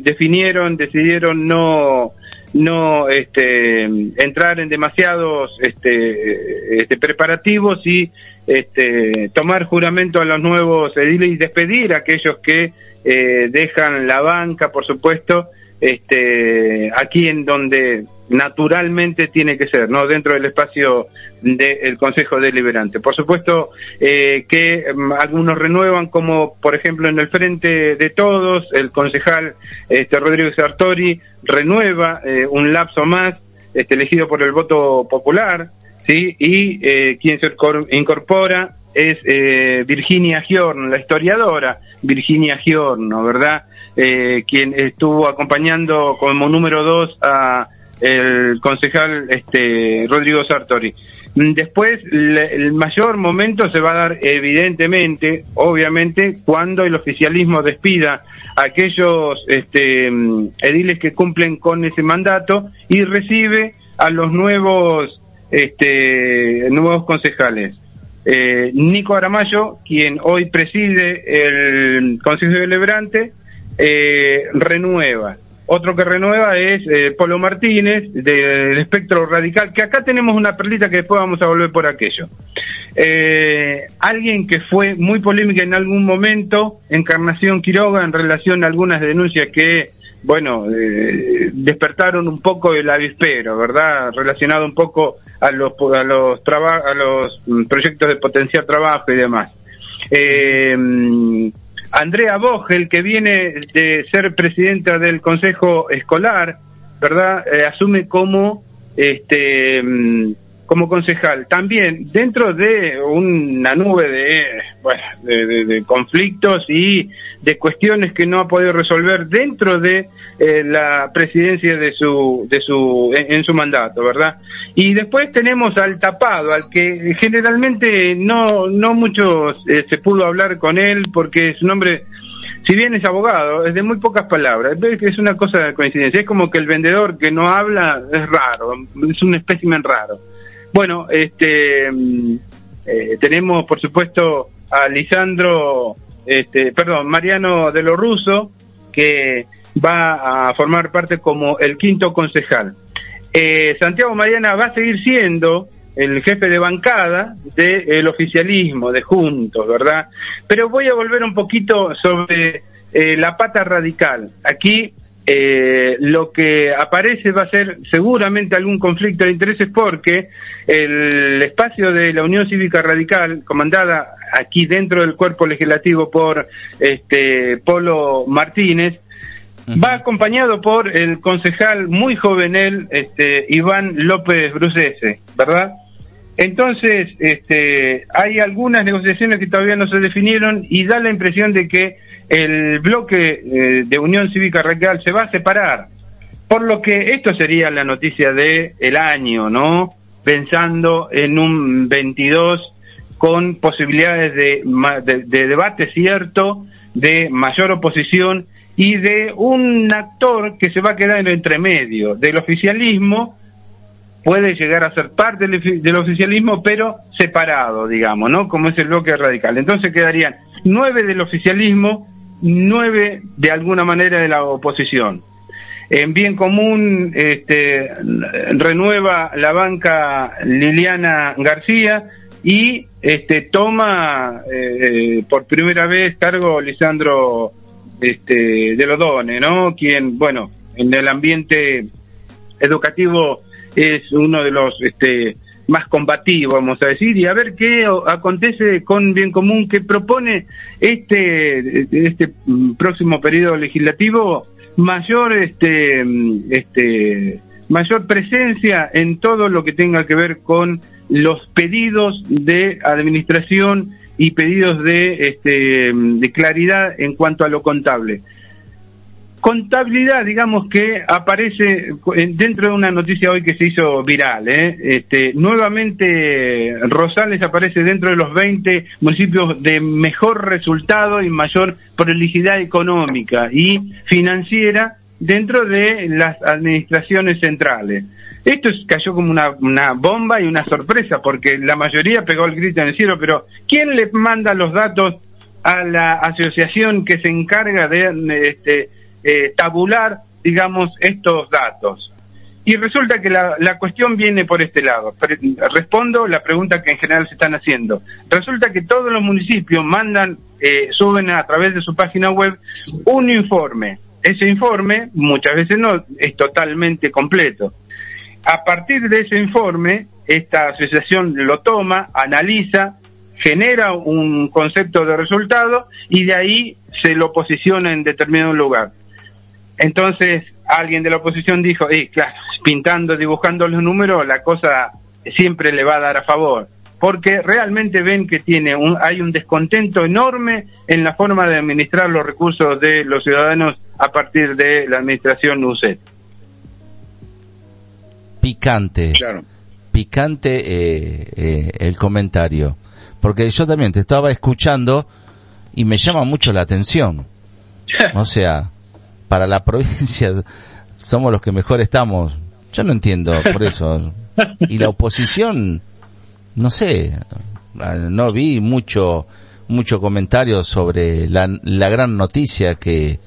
definieron, decidieron no no este, entrar en demasiados este, este, preparativos y este, tomar juramento a los nuevos ediles y despedir a aquellos que eh, dejan la banca, por supuesto, este, aquí en donde naturalmente tiene que ser, ¿no? Dentro del espacio del Consejo Deliberante. Por supuesto eh, que mm, algunos renuevan, como por ejemplo en el Frente de Todos, el concejal este, Rodrigo Sartori renueva eh, un lapso más, este, elegido por el voto popular, ¿sí? Y eh, quien se cor- incorpora es eh, Virginia Giorno, la historiadora Virginia Giorno, ¿verdad? Eh, quien estuvo acompañando como número dos a el concejal este Rodrigo Sartori. Mm, Después, le- el mayor momento se va a dar evidentemente, obviamente, cuando el oficialismo despida a aquellos este, mm, ediles que cumplen con ese mandato y recibe a los nuevos este, nuevos concejales. Eh, Nico Aramayo, quien hoy preside el Consejo Deliberante, eh, renueva. Otro que renueva es eh, Polo Martínez, del espectro radical, que acá tenemos una perlita que después vamos a volver por aquello. Eh, alguien que fue muy polémica en algún momento, Encarnación Quiroga, en relación a algunas denuncias que, bueno, eh, despertaron un poco el avispero, ¿verdad? Relacionado un poco a los, a los, traba- a los mm, proyectos de potenciar trabajo y demás. Eh, Andrea Vogel, que viene de ser presidenta del Consejo Escolar, ¿verdad? Eh, asume como este mm, como concejal. También dentro de una nube de, bueno, de, conflictos y de cuestiones que no ha podido resolver dentro de eh, la presidencia de su, de su, en, su mandato, ¿verdad? Y después tenemos al tapado, al que generalmente no, no mucho eh, se pudo hablar con él porque su nombre si bien es abogado, es de muy pocas palabras. Es una cosa de coincidencia. Es como que el vendedor que no habla es raro, es un espécimen raro. Bueno, este, mm, eh, tenemos por supuesto a Lisandro, este, perdón, Mariano de lo Russo, que va a formar parte como el quinto concejal. Eh, Santiago Mariana va a seguir siendo el jefe de bancada del oficialismo, de Juntos, ¿verdad? Pero voy a volver un poquito sobre eh, la pata radical. Aquí eh, lo que aparece va a ser seguramente algún conflicto de intereses porque el espacio de la Unión Cívica Radical, comandada aquí dentro del cuerpo legislativo por este Polo Martínez, va acompañado por el concejal muy jovenel este Iván López Brucese, ¿verdad? Entonces, este, hay algunas negociaciones que todavía no se definieron y da la impresión de que el bloque eh, de Unión Cívica Radical se va a separar. Por lo que esto sería la noticia de el año, ¿no? Pensando en un 22 con posibilidades de, de, de debate cierto, de mayor oposición y de un actor que se va a quedar entre medio del oficialismo puede llegar a ser parte del, ofi- del oficialismo, pero separado, digamos, ¿no? Como es el bloque radical. Entonces quedarían nueve del oficialismo, nueve de alguna manera de la oposición. En bien común este, renueva la banca Liliana García y este, toma eh, por primera vez cargo Lisandro este, de Lodone, ¿no? Quien, bueno, en el ambiente educativo es uno de los este, más combativos, vamos a decir, y a ver qué acontece con Bien Común que propone este, este próximo periodo legislativo mayor este, este, mayor presencia en todo lo que tenga que ver con los pedidos de administración y pedidos de, este, de claridad en cuanto a lo contable contabilidad, digamos que aparece en- dentro de una noticia hoy que se hizo viral. ¿eh? Este, nuevamente Rosales aparece dentro de los 20 municipios de mejor resultado y mayor prolijidad económica y financiera dentro de las administraciones centrales. Esto es- cayó como una, bomba y una sorpresa porque la mayoría pegó el grito en el cielo, pero ¿quién le manda los datos a la asociación que se encarga de este, eh, tabular, digamos, estos datos. Y resulta que la, la cuestión viene por este lado. Respondo la pregunta que en general se están haciendo. Resulta que todos los municipios mandan, eh, suben a través de su página web un informe. Ese informe muchas veces no es totalmente completo. A partir de ese informe, esta asociación lo toma, analiza, genera un concepto de resultado y de ahí se lo posiciona en determinado lugar. Entonces, alguien de la oposición dijo, eh, pintando, dibujando los números, la cosa siempre le va a dar a favor. Porque realmente ven que tiene un, hay un descontento enorme en la forma de administrar los recursos de los ciudadanos a partir de la administración UCET.
Picante.
Claro.
Picante eh, eh, el comentario. Porque yo también te estaba escuchando y me llama mucho la atención. O sea, para la provincia somos los que mejor estamos. Yo no entiendo por eso. Y la oposición, no sé, no vi mucho mucho comentario sobre la, la gran noticia que,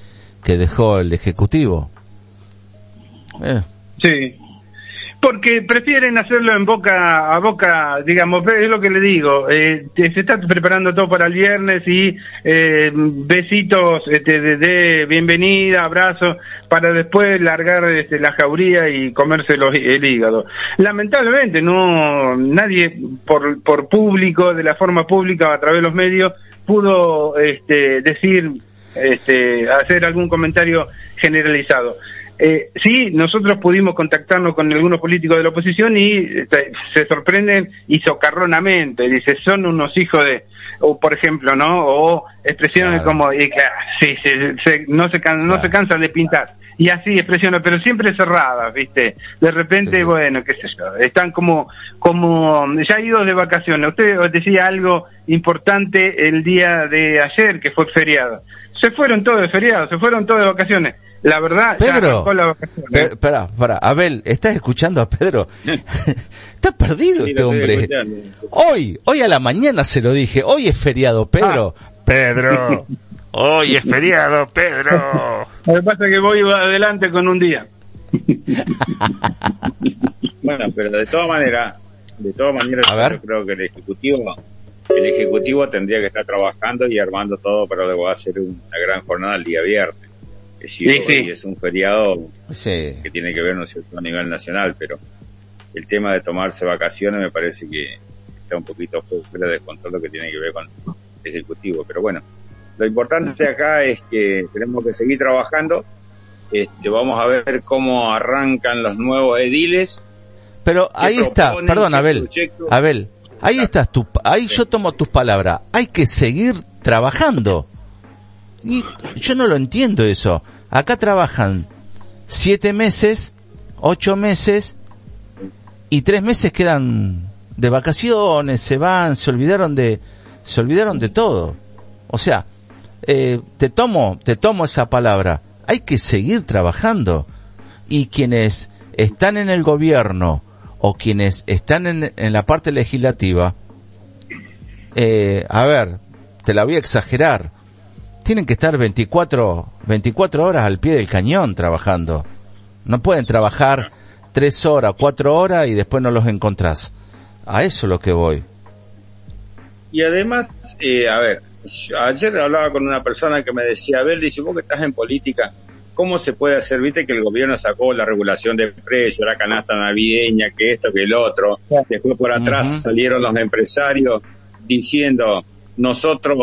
que dejó el Ejecutivo. Eh,
Sí. Porque prefieren hacerlo en boca a boca, digamos, es lo que le digo. eh, se está preparando todo para el viernes y eh, besitos este, de, de bienvenida, abrazos, para después largar este, la jauría y comerse los- el hígado. Lamentablemente, no nadie por, por público, de la forma pública, a través de los medios, pudo este, decir, este, hacer algún comentario generalizado. Eh, sí, nosotros pudimos contactarnos con algunos políticos de la oposición y este, se sorprenden y socarronamente, dice, son unos hijos de, o por ejemplo, ¿no? O expresiones
Claro.
como, y claro, sí, se- se- no, se can- no se cansan de pintar. Y así expresiones, pero siempre cerradas, ¿viste? De repente,
Sí, sí.
bueno, qué sé yo, están como, como ya idos de vacaciones. Usted os decía algo importante el día de ayer, que fue feriado. Se fueron todos de feriado, se fueron todos de vacaciones. La verdad, ya
Pedro,
la vacación, ¿eh?
Pe- Espera, espera, Abel, ¿estás escuchando a Pedro? Está perdido
Sí,
este hombre. Hoy, hoy a la mañana se lo dije, hoy es feriado, Pedro.
Ah.
Pedro, hoy es feriado, Pedro.
Lo que pasa es que voy adelante con un día.
Bueno, pero de todas maneras, de todas maneras, yo creo que el ejecutivo, el ejecutivo tendría que estar trabajando y armando todo para luego hacer una gran jornada el día viernes. Es decir,
Sí, sí.
hoy es un feriado
Sí,
que tiene que ver ¿no cierto? a nivel nacional, pero el tema de tomarse vacaciones me parece que está un poquito fuera de control lo que tiene que ver con el ejecutivo. Pero bueno, lo importante acá es que tenemos que seguir trabajando. Este, vamos a ver cómo arrancan los nuevos ediles.
pero
¿Qué
ahí está, perdón,
¿Qué
Abel. Abel, ahí estás tú, ahí yo tomo tus palabras. Hay que seguir trabajando. Y yo no lo entiendo eso. Acá trabajan siete meses, ocho meses y tres meses quedan de vacaciones, se van, se olvidaron de, se olvidaron de todo. O sea, eh, te tomo, te tomo esa palabra. Hay que seguir trabajando. Y quienes están en el gobierno o quienes están en, en la parte legislativa, eh, a ver, te la voy a exagerar. Tienen que estar 24, 24 horas al pie del cañón trabajando. No pueden trabajar tres horas, cuatro horas y después no los encontrás. A eso es lo que voy.
Y además, eh, a ver, ayer hablaba con una persona que me decía, a ver, dice, vos que estás en política, ¿cómo se puede hacer? Viste que el gobierno sacó la regulación de precios, la canasta navideña, que esto, que el otro. Después por atrás salieron los empresarios diciendo, nosotros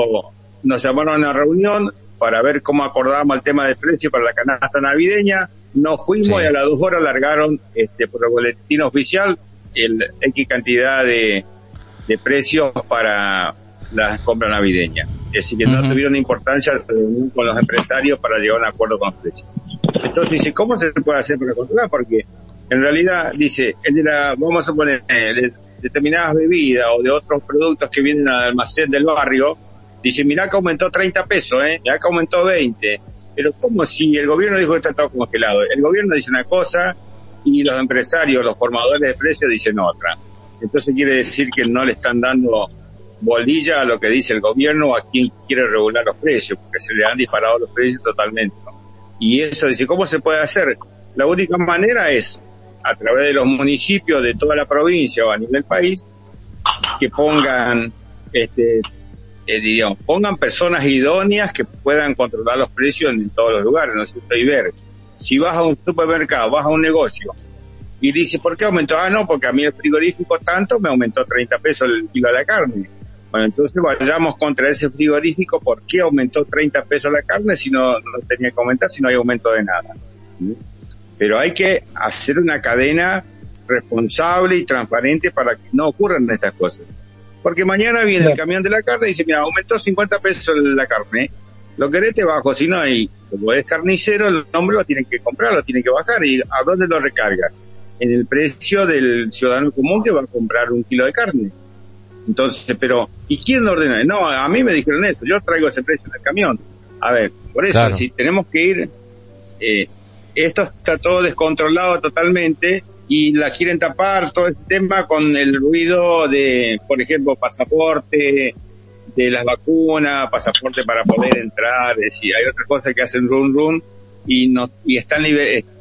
nos llamaron a una reunión para ver cómo acordamos el tema de precio para la canasta navideña. Nos fuimos
Sí.
y a las dos horas largaron este, por el boletín oficial el X cantidad de, de precios para las compras navideñas. Es decir, que no tuvieron importancia reunión con los empresarios para llegar a un acuerdo con precios. Entonces dice, ¿cómo se puede hacer para controlar? Porque en realidad dice, el de la, vamos a poner, eh, de determinadas bebidas o de otros productos que vienen al almacén del barrio, dice, mirá que aumentó 30 pesos, ¿eh? mirá que aumentó 20. Pero como si el gobierno dijo que está todo congelado. El gobierno dice una cosa y los empresarios, los formadores de precios dicen otra. Entonces quiere decir que no le están dando bolilla a lo que dice el gobierno a quien quiere regular los precios, porque se le han disparado los precios totalmente. Y eso dice, ¿cómo se puede hacer? La única manera es a través de los municipios de toda la provincia o a nivel país que pongan, este, eh, diríamos, pongan personas idóneas que puedan controlar los precios en todos los lugares, ¿no es cierto? Y ver, si vas a un supermercado, vas a un negocio y dice, ¿por qué aumentó? Ah, no, porque a mí el frigorífico tanto me aumentó 30 pesos el kilo de la carne. Bueno, entonces vayamos contra ese frigorífico, ¿por qué aumentó 30 pesos la carne si no, no tenía que aumentar, si no hay aumento de nada? ¿Mm? Pero hay que hacer una cadena responsable y transparente para que no ocurran estas cosas. Porque mañana viene el camión de la carne y dice, mira, aumentó 50 pesos la carne, lo querés te bajo, si no, y como es carnicero, el hombre lo tiene que comprar, lo tiene que bajar, y ¿a dónde lo recarga? En el precio del ciudadano común que va a comprar un kilo de carne. Entonces, pero, ¿y quién lo ordena? No, a mí me dijeron esto, yo traigo ese precio en el camión. A ver, por eso,
Claro.
si tenemos que ir, eh, esto está todo descontrolado totalmente y la quieren tapar todo este tema con el ruido de, por ejemplo, pasaporte, de las vacunas, pasaporte para poder entrar, es decir, hay otras cosas que hacen run run y no y están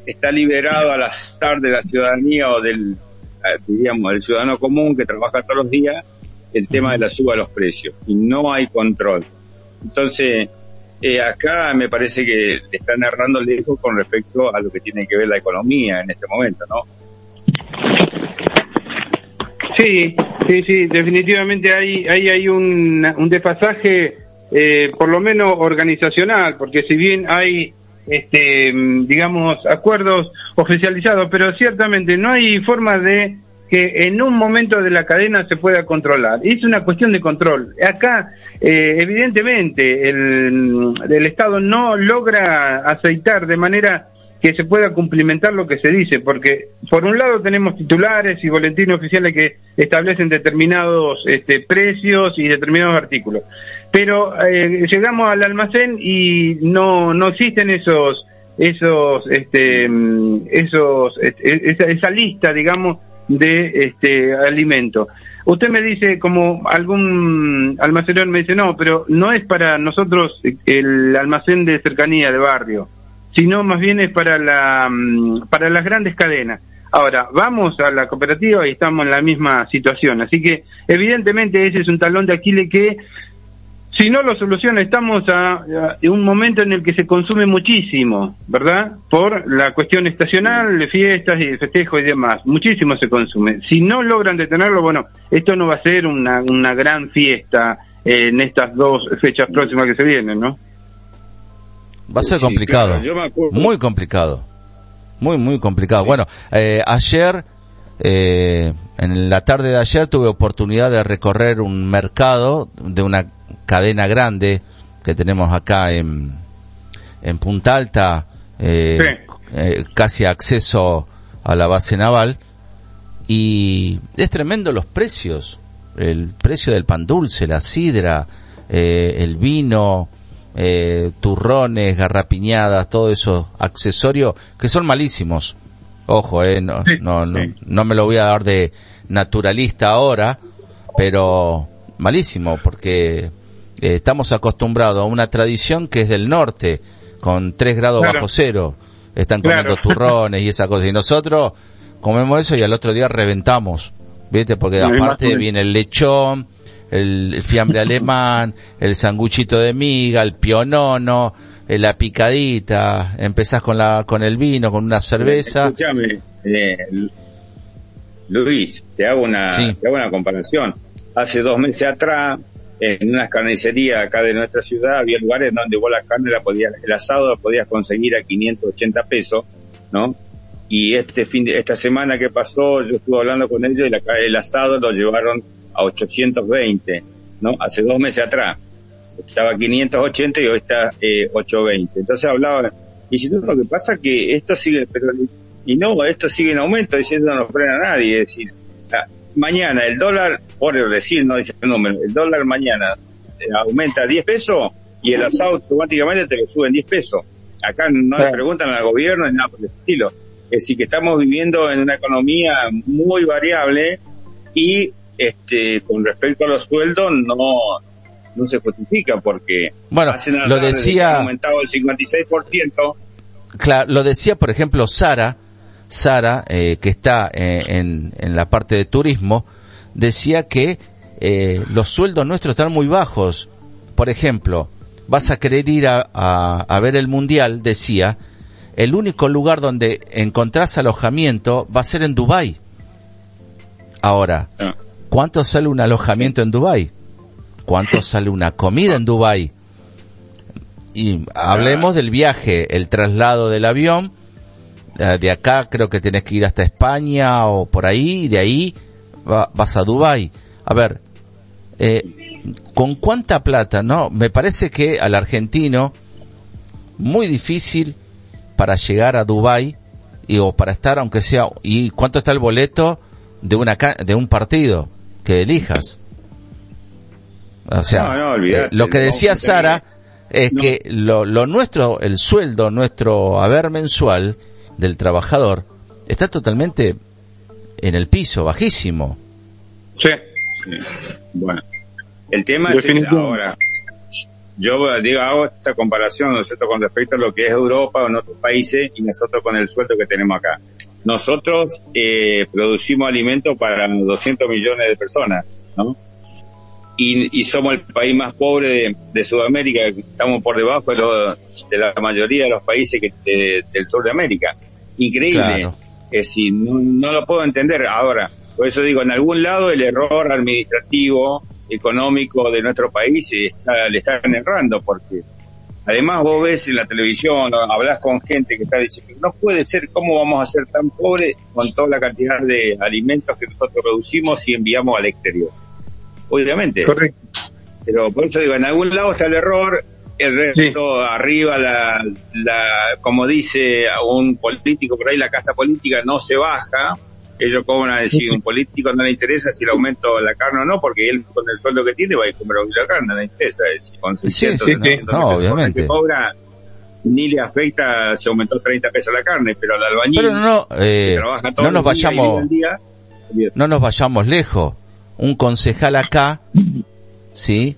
está liberado al azar de la ciudadanía o del eh, diríamos del ciudadano común que trabaja todos los días el tema de la suba de los precios y no hay control. Entonces, eh, acá me parece que están errando lejos con respecto a lo que tiene que ver la economía en este momento, ¿no?
Sí, sí, sí, definitivamente hay, hay, hay un, un desfasaje, eh, por lo menos organizacional, porque si bien hay, este, digamos, acuerdos oficializados, pero ciertamente no hay forma de que en un momento de la cadena se pueda controlar. Es una cuestión de control. Acá, eh, evidentemente, el, el Estado no logra aceitar de manera que se pueda cumplimentar lo que se dice, porque por un lado tenemos titulares y boletines oficiales que establecen determinados este, precios y determinados artículos, pero eh, llegamos al almacén y no no existen esos esos este mm, esos esa, esa lista digamos de este alimento. Usted me dice, como algún almacenero me dice, no, pero no es para nosotros el almacén de cercanía de barrio sino más bien es para la mm, para las grandes cadenas. Ahora, vamos a la cooperativa y estamos en la misma situación. Así que, evidentemente, ese es un talón de Aquiles que, si no lo soluciona, estamos a, a un momento en el que se consume muchísimo, ¿verdad? Por la cuestión estacional, de fiestas y de festejos y demás. Muchísimo se consume. Si no logran detenerlo, bueno, esto no va a ser una, una gran fiesta eh, en estas dos fechas próximas que se vienen, ¿no?
Va a ser
Sí,
complicado. Muy complicado. Muy, muy complicado. Bueno, eh, ayer, eh, en la tarde de ayer tuve oportunidad de recorrer un mercado de una cadena grande que tenemos acá en, en Punta Alta, eh, eh, casi acceso a la base naval. y es tremendo los precios, el precio del pan dulce, la sidra, eh, el vino, eh, turrones, garrapiñadas, todos esos accesorios que son malísimos. Ojo, eh, no,
Sí,
no, no, no me lo voy a dar de naturalista ahora, pero malísimo porque eh, estamos acostumbrados a una tradición que es del norte, con 3 grados
Claro.
bajo cero. Están
Claro.
comiendo turrones y esa cosa. Y nosotros comemos eso y al otro día reventamos. ¿Viste? Porque aparte viene el lechón, el, fiambre alemán, el sanguchito de miga, el pionono, eh, la picadita. Empezás con la, con el vino, con una cerveza.
Escúchame, eh, Lu- Luis, te hago una,
Sí.
te hago una comparación. Hace dos meses atrás, en unas carnicerías acá de nuestra ciudad, había lugares donde vos la carne la podías, el asado la podías conseguir a 580 pesos, ¿no? Y este fin de, esta semana que pasó, yo estuve hablando con ellos y el asado lo llevaron a 820, ¿no? Hace dos meses atrás. Estaba a 580 y hoy está eh, 820. Entonces hablaba, y si no, lo que pasa es que esto sigue, pero, y no, esto sigue en aumento, diciendo no frena a nadie, es decir, mañana el dólar, por decir, no dice el número, el dólar mañana eh, aumenta 10 pesos y el asado automáticamente te lo suben 10 pesos. Acá no le preguntan al gobierno ni nada por el estilo. Es decir, que estamos viviendo en una economía muy variable y este con respecto a los sueldos no no se justifica porque
Bueno, lo decía-
ha aumentado el 56%,
Claro, lo decía, por ejemplo, Sara, Sara, eh, que está eh, en, en la parte de turismo, decía que eh, los sueldos nuestros están muy bajos. Por ejemplo, vas a querer ir a, a- a ver el mundial, decía, el único lugar donde encontrás alojamiento va a ser en Dubai. Ahora,
Ah.
¿cuánto sale un alojamiento en Dubai? ¿Cuánto sale una comida en Dubai? Y hablemos del viaje, el traslado del avión. Eh, de acá creo que tenés que ir hasta España o por ahí, y de ahí va- vas a Dubai. A ver, eh, ¿con cuánta plata? No, me parece que al argentino muy difícil para llegar a Dubai y o para estar aunque sea y cuánto está el boleto de una de un partido que elijas. O sea,
No, no, olvidate,
eh, lo que decía Sara es
no.
que lo, lo nuestro, el sueldo, nuestro haber mensual del trabajador está totalmente en el piso, bajísimo.
Sí.
Sí. Bueno, el tema es ahora. Yo digo, hago esta comparación, ¿no es cierto?, con respecto a lo que es Europa o en otros países y nosotros con el sueldo que tenemos acá. Nosotros eh, producimos alimentos para 200 millones de personas, ¿no? Y, y somos el país más pobre de, de Sudamérica, estamos por debajo de, lo- de la mayoría de los países que, de- del sur de América. Increíble.
Claro.
Es decir, no, no lo puedo entender. Ahora, por eso digo, en algún lado el error administrativo, económico de nuestro país está, le están errando, porque además vos ves en la televisión, hablas con gente que está diciendo, no puede ser, ¿cómo vamos a ser tan pobres con toda la cantidad de alimentos que nosotros producimos y enviamos al exterior? Obviamente.
Correcto.
Pero por eso digo, en algún lado está el error, el resto arriba, la, la, como dice un político por ahí, la casta política no se baja. Ellos a decir, un político no le interesa si el aumento la carne o no, porque él con el sueldo que tiene va a ir a comer la carne, no le interesa. Es decir, con
Sí,
600,
sí,
700
no,
pesos
obviamente.
que cobra, ni le afecta si aumentó 30 pesos la carne, pero al albañil
Pero no, eh,
que trabaja todos
no nos
y
vayamos,
día,
no nos vayamos lejos. Un concejal acá, sí,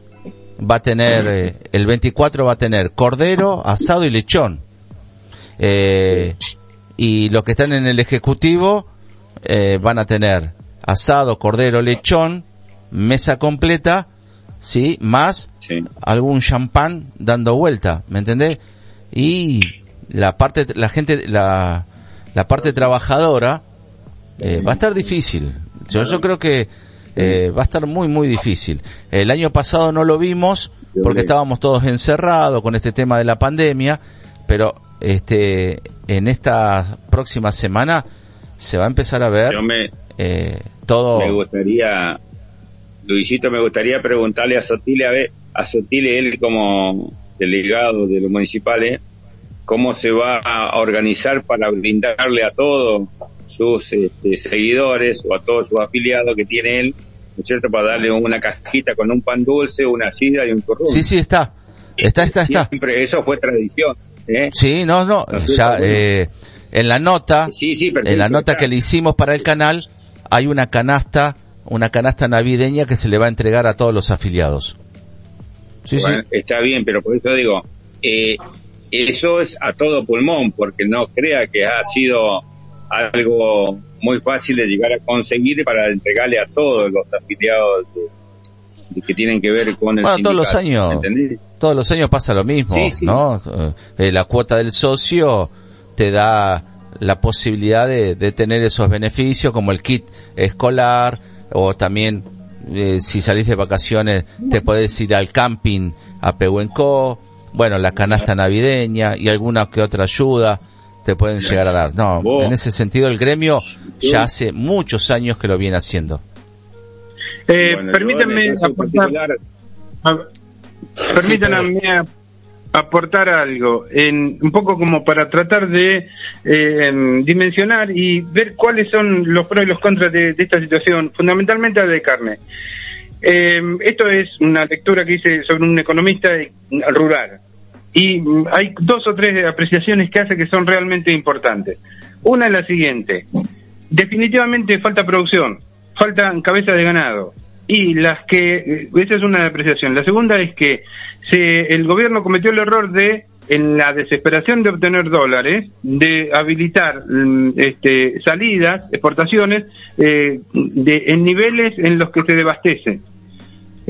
va a tener, eh, el 24 va a tener cordero, asado y lechón. Eh, y los que están en el ejecutivo eh, van a tener asado, cordero, lechón, mesa completa, sí, más
Sí.
algún champán dando vuelta, ¿me entendés? Y la parte, la gente, la, la parte trabajadora eh, va a estar difícil. Yo, yo creo que eh, va a estar muy, muy difícil. El año pasado no lo vimos porque estábamos todos encerrados con este tema de la pandemia, pero este, en esta próxima semana se va a empezar a ver
me,
eh, todo.
me gustaría, Luisito, me gustaría preguntarle a Sotile, a ver, a Sotile, él como delegado de los municipales, cómo se va a organizar para brindarle a todos sus este, seguidores o a todos sus afiliados que tiene él, ¿no es cierto? Para darle una cajita con un pan dulce, una sidra y un turrón.
Sí, sí, está. Está, está, está.
Siempre eso fue tradición. ¿eh?
Sí, no, no, ya, eh, en la nota,
Sí, sí, perfecto,
en la nota
está.
que le hicimos para el canal, hay una canasta, una canasta navideña que se le va a entregar a todos los afiliados. Sí,
Bueno,
sí.
Está bien, pero por eso digo, eh, eso es a todo pulmón, porque no crea que ha sido algo muy fácil de llegar a conseguir para entregarle a todos los afiliados de- de que tienen que ver con el
Bueno, todos los años,
¿entendés?
todos los años pasa lo mismo,
Sí, sí.
¿no? Eh, la cuota del socio te da la posibilidad de, de tener esos beneficios como el kit escolar o también eh, si salís de vacaciones te podés ir al camping a Pehuenco, bueno, la canasta navideña y alguna que otra ayuda te pueden llegar a dar. No,
Vos.
en ese sentido el gremio ya hace muchos años que lo viene haciendo.
Eh,
Bueno,
permítanme aportar,
particular,
a- permítanme aportar algo, en, un poco como para tratar de eh, dimensionar y ver cuáles son los pros y los contras de, de esta situación, fundamentalmente la de carne. Eh, esto es una lectura que hice sobre un economista rural. Y mm, hay dos o tres apreciaciones que hace que son realmente importantes. Una es la siguiente. Definitivamente falta producción, faltan cabezas de ganado. Y las que, eh, esa es una apreciación. La segunda es que se, el gobierno cometió el error de, en la desesperación de obtener dólares, de habilitar mm, este, salidas, exportaciones, eh, de, en niveles en los que se devastece.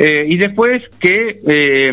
Eh, y después que, eh,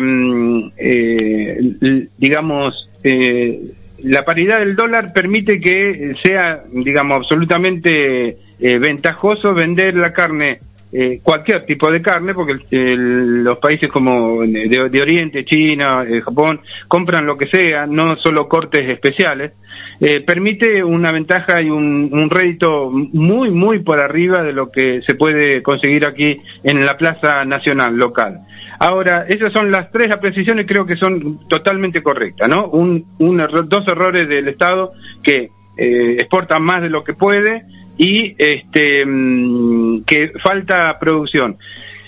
eh, digamos, eh, la paridad del dólar permite que sea, digamos, absolutamente eh, ventajoso vender la carne, eh, cualquier tipo de carne, porque los países como de, de Oriente, China, Japón, compran lo que sea, no solo cortes especiales, eh, permite una ventaja y un, un rédito muy, muy por arriba de lo que se puede conseguir aquí en la plaza nacional local. Ahora, esas son las tres apreciaciones, creo que son totalmente correctas, ¿no? Un, un error- dos errores del Estado que eh, exporta más de lo que puede y este mm, que falta producción.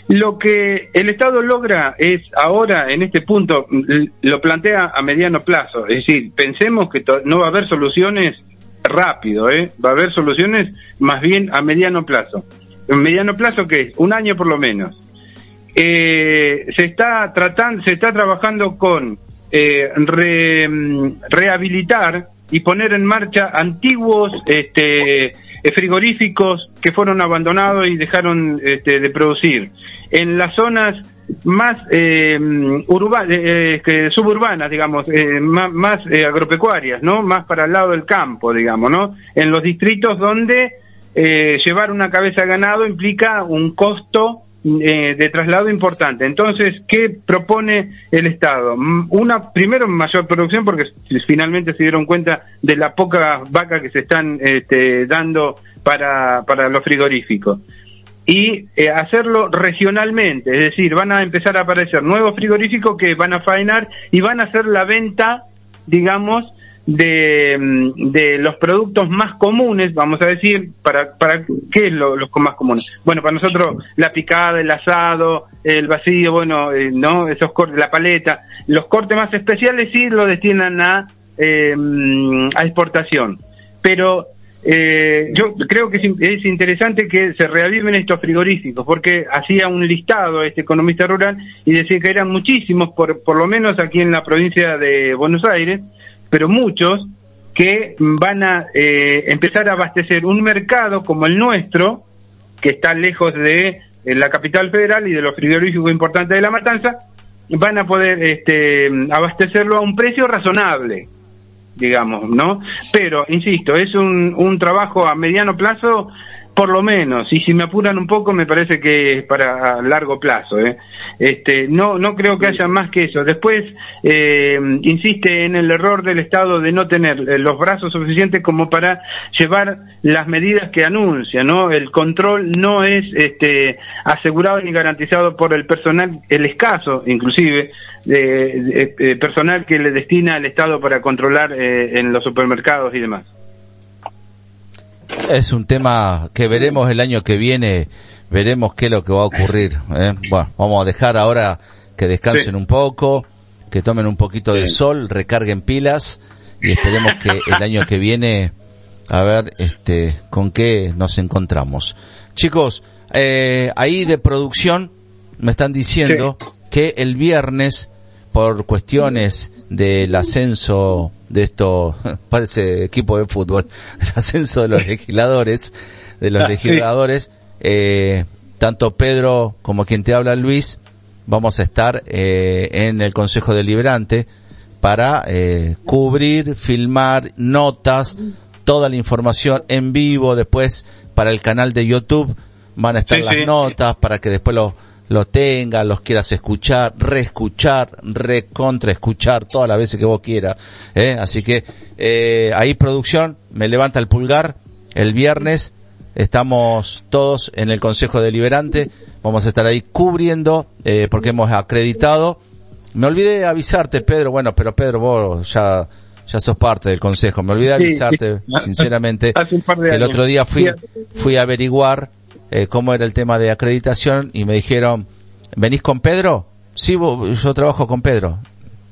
Lo que el Estado logra es ahora, en este punto, lo plantea a mediano plazo. Es decir, pensemos que no va a haber soluciones rápido, ¿eh? Va a haber soluciones más bien a mediano plazo. ¿En mediano plazo qué es? Un año por lo menos. Eh, se está tratando, se está trabajando con eh, re- mm, rehabilitar y poner en marcha antiguos este, eh, frigoríficos que fueron abandonados y dejaron este, de producir. En las zonas más eh, eh, que suburbanas, digamos, eh, más, más, eh, agropecuarias, ¿no? Más para el lado del campo, digamos, ¿no? En los distritos donde eh, llevar una cabeza ganado implica un costo eh, de traslado importante. Entonces, ¿qué propone el Estado? Una, primero, mayor producción, porque finalmente se dieron cuenta de la poca vaca que se están este, dando para, para los frigoríficos. Y eh, hacerlo regionalmente, es decir, van a empezar a aparecer nuevos frigoríficos que van a faenar y van a hacer la venta, digamos, de, mm, de los productos más comunes, vamos a decir, para, para ¿qué es lo, los más comunes? Bueno, para nosotros la picada, el asado, el vacío, bueno, eh, no, esos cortes, la paleta, los cortes más especiales sí lo destinan a, eh, mm, a exportación. Pero eh, yo creo que es, in- es interesante que se reaviven estos frigoríficos, porque hacía un listado este economista rural y decía que eran muchísimos, por, por lo menos aquí en la provincia de Buenos Aires, pero muchos que van a eh, empezar a abastecer un mercado como el nuestro, que está lejos de eh, la capital federal y de los frigoríficos importantes de la matanza, van a poder este, abastecerlo a un precio razonable digamos, ¿no? Pero, insisto, es un, un trabajo a mediano plazo, por lo menos, y si me apuran un poco, me parece que es para largo plazo, ¿eh? Este, no, no creo que haya más que eso. Después, eh, insiste en el error del Estado de no tener eh, los brazos suficientes como para llevar las medidas que anuncia, ¿no? El control no es, este, asegurado ni garantizado por el personal, el escaso, inclusive, de personal que le destina el Estado para controlar eh, en los supermercados y demás.
Es un tema que veremos el año que viene, veremos qué es lo que va a ocurrir. ¿eh? Bueno, vamos a dejar ahora que descansen
Sí.
un poco, que tomen un poquito de sol, recarguen pilas y esperemos que el año que viene, a ver, este, con qué nos encontramos. Chicos, eh, ahí de producción me están diciendo que el viernes, por cuestiones del ascenso de esto, parece equipo de fútbol, el ascenso de los legisladores, de los
Ah,
legisladores, eh, tanto Pedro como quien te habla Luis, vamos a estar eh, en el Consejo Deliberante para eh, cubrir, filmar notas, toda la información en vivo, después para el canal de YouTube van a estar
Sí,
las
sí.
notas para que después lo, lo tengas, los quieras escuchar, reescuchar, recontra escuchar todas las veces que vos quieras. ¿eh? Así que eh, ahí producción me levanta el pulgar el viernes. Estamos todos en el Consejo Deliberante. Vamos a estar ahí cubriendo eh, porque hemos acreditado. Me olvidé avisarte, Pedro. Bueno, pero Pedro, vos ya ya sos parte del Consejo. Me olvidé avisarte,
sí.
sinceramente.
Hace un par de
El
años.
otro día fui, fui a averiguar eh, cómo era el tema de acreditación y me dijeron, ¿venís con Pedro? Sí, vos- yo trabajo con Pedro.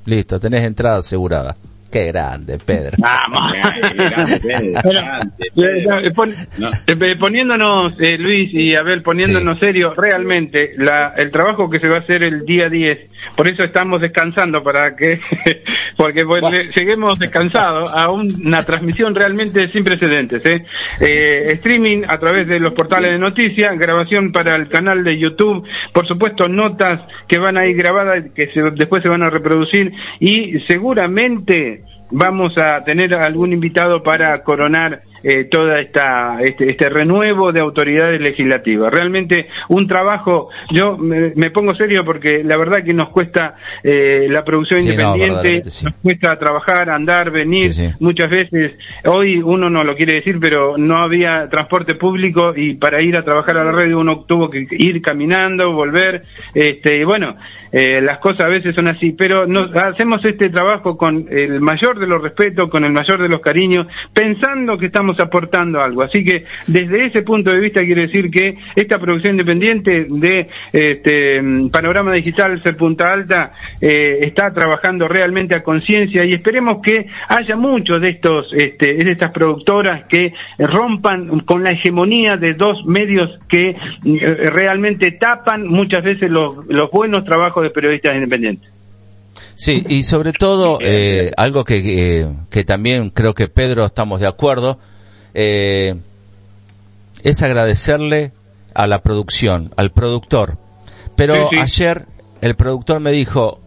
Listo, tenés entrada asegurada. Qué grande, Pedro.
Vamos.
Grande,
eh,
Pedro.
eh, eh, poniéndonos, eh, Luis y Abel, poniéndonos serio, realmente la, el trabajo que se va a hacer el día 10, por eso estamos descansando, para que, porque pues, lleguemos descansados a un- una transmisión realmente sin precedentes. ¿eh? Eh, streaming a través de los portales de noticias, grabación para el canal de YouTube, por supuesto notas que van a ir grabadas, que se- después se van a reproducir y seguramente vamos a tener algún invitado para coronar eh, toda esta este, este renuevo de autoridades legislativas. Realmente un trabajo, yo me, me pongo serio porque la verdad que nos cuesta eh, la producción
Sí,
independiente,
sí.
nos cuesta trabajar, andar, venir,
Sí,
muchas veces, hoy uno no lo quiere decir, pero no había transporte público y para ir a trabajar a la radio uno tuvo que ir caminando, volver, este, y bueno, eh, las cosas a veces son así, pero nos hacemos este trabajo con el mayor de los respetos, con el mayor de los cariños, pensando que estamos aportando algo. Así que desde ese punto de vista quiero decir que esta producción independiente de este, Panorama Digital Ser Punta Alta eh, está trabajando realmente a conciencia y esperemos que haya muchos de estos este, de estas productoras que rompan con la hegemonía de dos medios que eh, realmente tapan muchas veces los, los buenos trabajos de periodistas independientes.
Sí, y sobre todo, eh, algo que, que, que también creo que Pedro estamos de acuerdo, eh, es agradecerle a la producción, al productor. Pero
Sí, sí.
ayer el productor me dijo,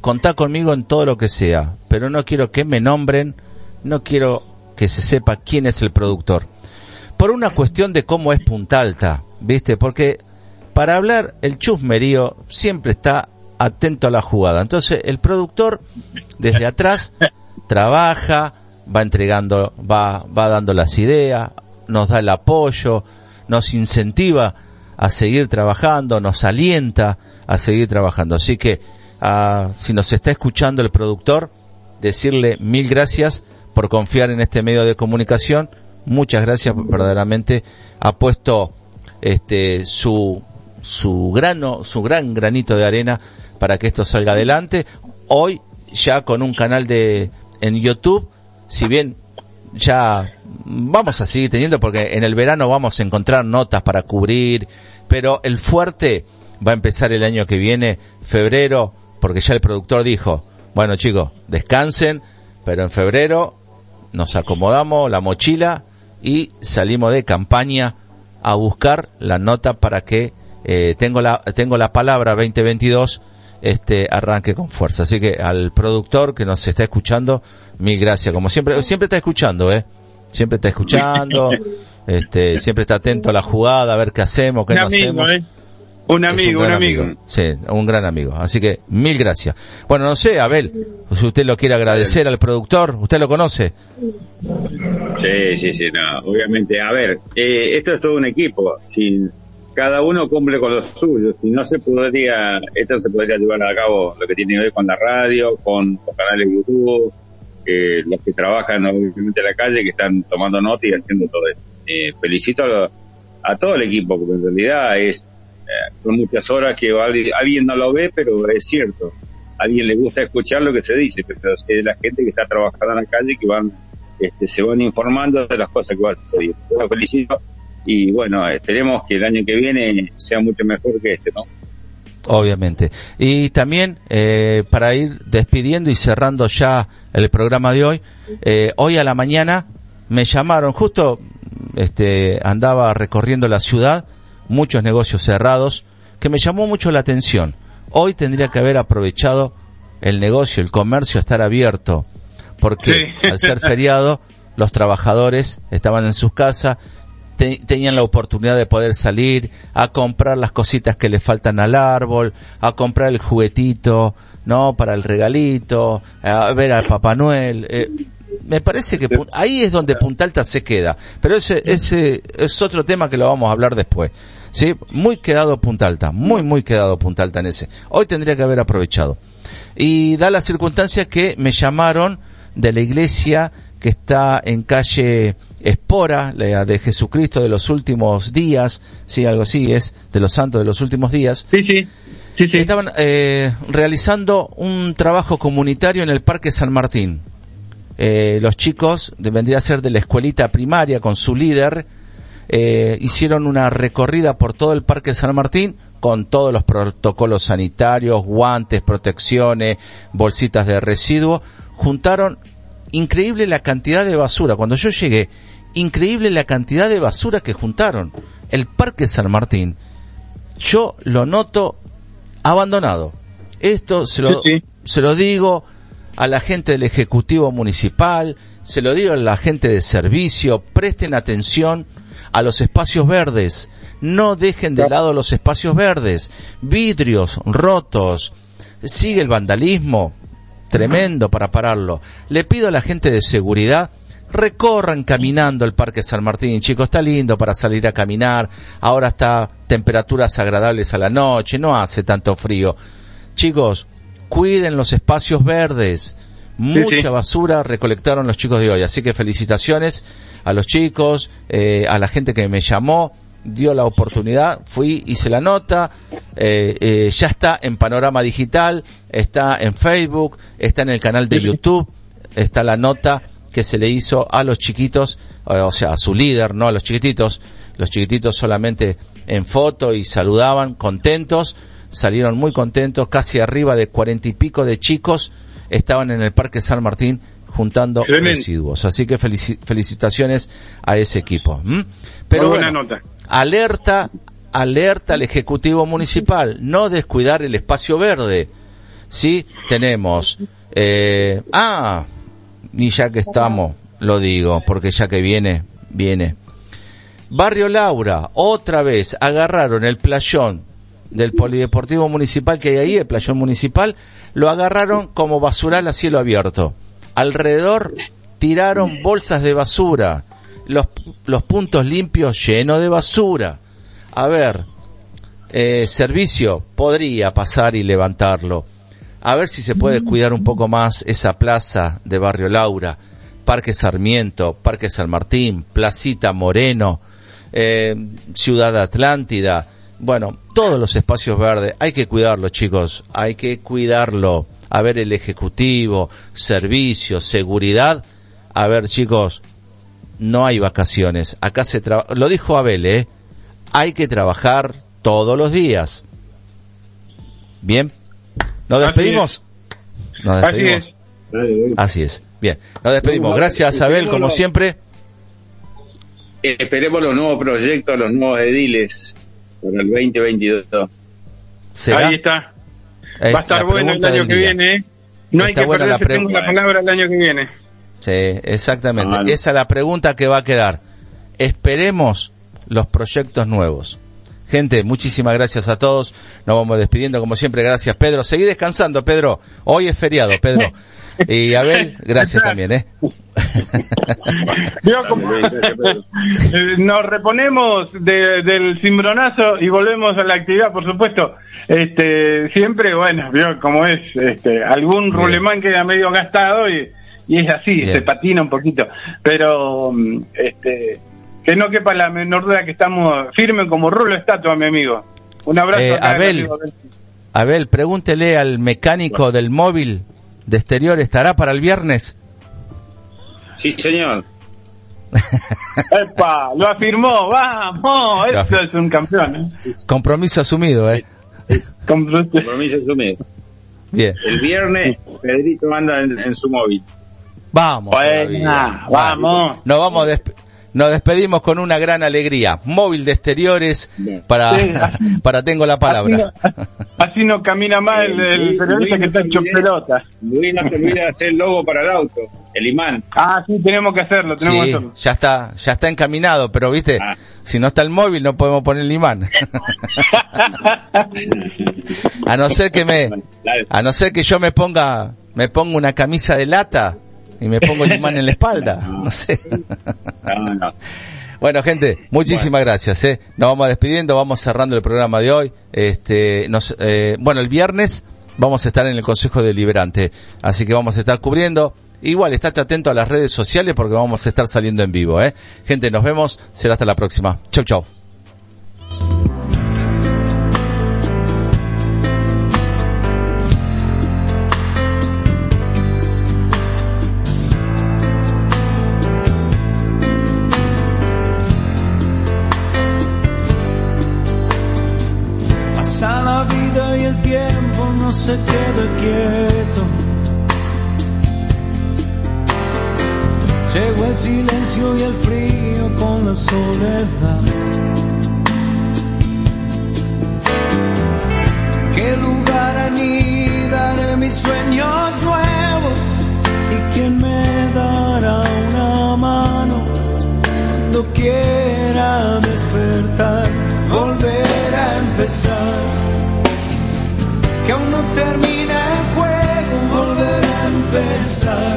contá conmigo en todo lo que sea, pero no quiero que me nombren, no quiero que se sepa quién es el productor. Por una cuestión de cómo es Punta Alta, ¿viste? Porque para hablar el chusmerío siempre está atento a la jugada. Entonces el productor desde atrás trabaja, va entregando, va, va dando las ideas, nos da el apoyo, nos incentiva a seguir trabajando, nos alienta a seguir trabajando. Así que ah, si nos está escuchando el productor, decirle mil gracias por confiar en este medio de comunicación. Muchas gracias, verdaderamente ha puesto este su su grano, su gran granito de arena para que esto salga adelante. Hoy ya con un canal de en YouTube, si bien ya vamos a seguir teniendo porque en el verano vamos a encontrar notas para cubrir, pero el fuerte va a empezar el año que viene, febrero, porque ya el productor dijo, bueno chicos, descansen, pero en febrero nos acomodamos la mochila y salimos de campaña a buscar la nota para que eh, tengo la tengo la palabra 2022 este arranque con fuerza. Así que al productor que nos está escuchando, mil gracias. Como siempre, siempre está escuchando, eh. Siempre está escuchando, este, siempre está atento a la jugada, a ver qué hacemos, qué
Un
no
amigo,
hacemos.
¿eh? Un amigo, un, amigo.
Sí, un gran amigo. Así que mil gracias. Bueno, no sé, Abel, si usted lo quiere agradecer al productor, ¿usted lo conoce?
Sí, sí, sí, no, obviamente. A ver, eh, esto es todo un equipo. Si cada uno cumple con lo suyo, si no se podría, esto se podría llevar a cabo lo que tiene hoy con la radio, con los canales de YouTube, eh, los que trabajan obviamente en la calle, que están tomando nota y haciendo todo esto. eh, felicito a, a todo el equipo, porque en realidad es eh, son muchas horas que alguien, no lo ve, pero es cierto. A alguien le gusta escuchar lo que se dice, pero es la gente que está trabajando en la calle que van, este, se van informando de las cosas que van sucediendo. Los felicito y bueno, esperemos que el año que viene sea mucho mejor que este, ¿no?
Obviamente. Y también, eh, para ir despidiendo y cerrando ya el programa de hoy, eh, hoy a la mañana me llamaron, justo este, andaba recorriendo la ciudad, muchos negocios cerrados, que me llamó mucho la atención. Hoy tendría que haber aprovechado el negocio, el comercio, estar abierto, porque
Sí.
al ser feriado, los trabajadores estaban en sus casas, te- tenían la oportunidad de poder salir a comprar las cositas que le faltan al árbol, a comprar el juguetito, ¿no? Para el regalito, a ver al Papá Noel. eh, me parece que ahí es donde Punta Alta se queda. Pero ese, ese es otro tema que lo vamos a hablar después. ¿Sí? Muy quedado Punta Alta, muy, muy quedado Punta Alta en ese. Hoy tendría que haber aprovechado. Y da la circunstancia que me llamaron de la iglesia que está en calle Espora, la de Jesucristo de los últimos días, sí, algo así es, de los santos de los últimos días.
Sí, sí. Sí, sí.
Estaban eh, realizando un trabajo comunitario en el Parque San Martín. Eh, los chicos, vendría a ser de la escuelita primaria con su líder, eh, hicieron una recorrida por todo el Parque San Martín con todos los protocolos sanitarios, guantes, protecciones, bolsitas de residuos. Juntaron increíble la cantidad de basura. Cuando yo llegué, increíble la cantidad de basura que juntaron. El Parque San Martín, yo lo noto abandonado. Esto se lo,
Sí, sí.
se lo digo a la gente del Ejecutivo Municipal, se lo digo a la gente de servicio, presten atención a los espacios verdes, no dejen de lado los espacios verdes, vidrios rotos, sigue el vandalismo, tremendo para pararlo. Le pido a la gente de seguridad, recorran caminando el Parque San Martín, chicos, está lindo para salir a caminar, ahora está temperaturas agradables a la noche, no hace tanto frío. Chicos, cuiden los espacios verdes. Mucha
sí.
basura recolectaron los chicos de hoy, así que felicitaciones a los chicos, eh, a la gente que me llamó, dio la oportunidad, fui, hice la nota, eh, eh, ya está en Panorama Digital, está en Facebook, está en el canal de YouTube, está la nota que se le hizo a los chiquitos, eh, o sea, a su líder, no a los chiquititos, los chiquititos solamente en foto y saludaban, contentos, salieron muy contentos, casi arriba de cuarenta y pico de chicos estaban en el Parque San Martín juntando residuos. Así que felici- felicitaciones a ese equipo. Pero
buena
bueno,
nota.
alerta, alerta al Ejecutivo Municipal, no descuidar el espacio verde. Sí, tenemos, eh, ah, y ya que estamos, lo digo, porque ya que viene, viene. Barrio Laura, otra vez agarraron el playón del Polideportivo Municipal que hay ahí, el playón municipal, lo agarraron como basural a cielo abierto. Alrededor tiraron bolsas de basura, los, los puntos limpios llenos de basura. A ver, eh, servicio podría pasar y levantarlo. A ver si se puede cuidar un poco más esa plaza de Barrio Laura, Parque Sarmiento, Parque San Martín, Placita Moreno, eh, Ciudad Atlántida. Bueno, todos los espacios verdes, hay que cuidarlo chicos, hay que cuidarlo. A ver el Ejecutivo, Servicio, Seguridad. A ver chicos, no hay vacaciones. Acá se trabaja, lo dijo Abel, ¿eh? Hay que trabajar todos los días. Bien. ¿Nos despedimos? Nos
Así
despedimos.
es.
Así es. Bien. Nos despedimos. Gracias Abel, como siempre.
Esperemos los nuevos proyectos, los nuevos ediles para el 2022.
¿Será?
Ahí está.
Es
Va a estar bueno el año que
día.
viene. ¿eh? No hay que
buena la
la palabra el año que viene.
Sí, exactamente.
Ah.
Esa es la pregunta que va a quedar. Esperemos los proyectos nuevos. Gente, muchísimas gracias a todos. Nos vamos despidiendo como siempre. Gracias, Pedro. Seguí descansando, Pedro. Hoy es feriado, Pedro. Y Abel, gracias también, ¿eh?
Nos reponemos de- del cimbronazo y volvemos a la actividad, por supuesto. Este, siempre, bueno, vio cómo es, este, algún rulemán queda medio gastado y, y es así,
Bien.
se patina un poquito. Pero, mm, este, que no quepa la menor duda que estamos firmes como rulo estatua, mi amigo. Un abrazo.
Eh, Abel.
amigo.
Abel, pregúntele al mecánico del móvil de exterior, ¿estará para el viernes?
Sí, señor.
Epa, lo afirmó, vamos,
Lo
esto
afir-
es un campeón. ¿eh?
Compromiso asumido, ¿eh?
Compromiso asumido.
Bien.
El viernes, Pedrito anda en, en su móvil.
Vamos.
Buena, vamos.
Nos vamos a nos despedimos con una gran alegría. Móvil de exteriores para,
Sí.
para tengo la palabra.
Así no, así no camina más el, el periodista que está hecho pelota.
Luis, no te olvides de hacer el logo para el auto, el imán.
Ah, sí, tenemos que hacerlo, tenemos que hacerlo.
ya está, ya está encaminado, pero viste,
Ah.
si no está el móvil no podemos poner el imán. a no ser que me, a no ser que yo me ponga, me ponga una camisa de lata y me pongo el imán en la espalda, no sé.
No, no.
Bueno, gente, muchísimas gracias, eh. Nos vamos despidiendo, vamos cerrando el programa de hoy. Este, nos, eh, bueno, el viernes vamos a estar en el Consejo Deliberante, así que vamos a estar cubriendo. Igual, estate atento a las redes sociales porque vamos a estar saliendo en vivo, eh. Gente, nos vemos, será hasta la próxima. Chau, chau.
Se queda quieto. Llegó el silencio y el frío con la soledad. ¿Qué lugar anidaré mis sueños nuevos? ¿Y quién me dará una mano cuando quiera despertar? Volver a empezar. Que aún no termina el juego, volver a empezar.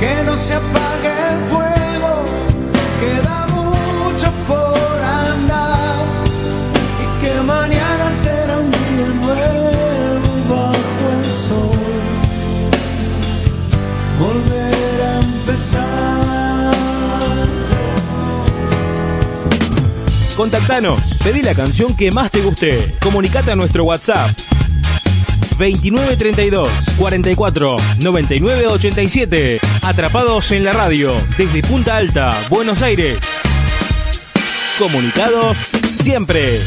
Que no se apague el fuego,
Contactanos, pedí la canción que más te guste. Comunicate a nuestro WhatsApp 2932 44 99 87. Atrapados en la radio desde Punta Alta, Buenos Aires. Comunicados siempre.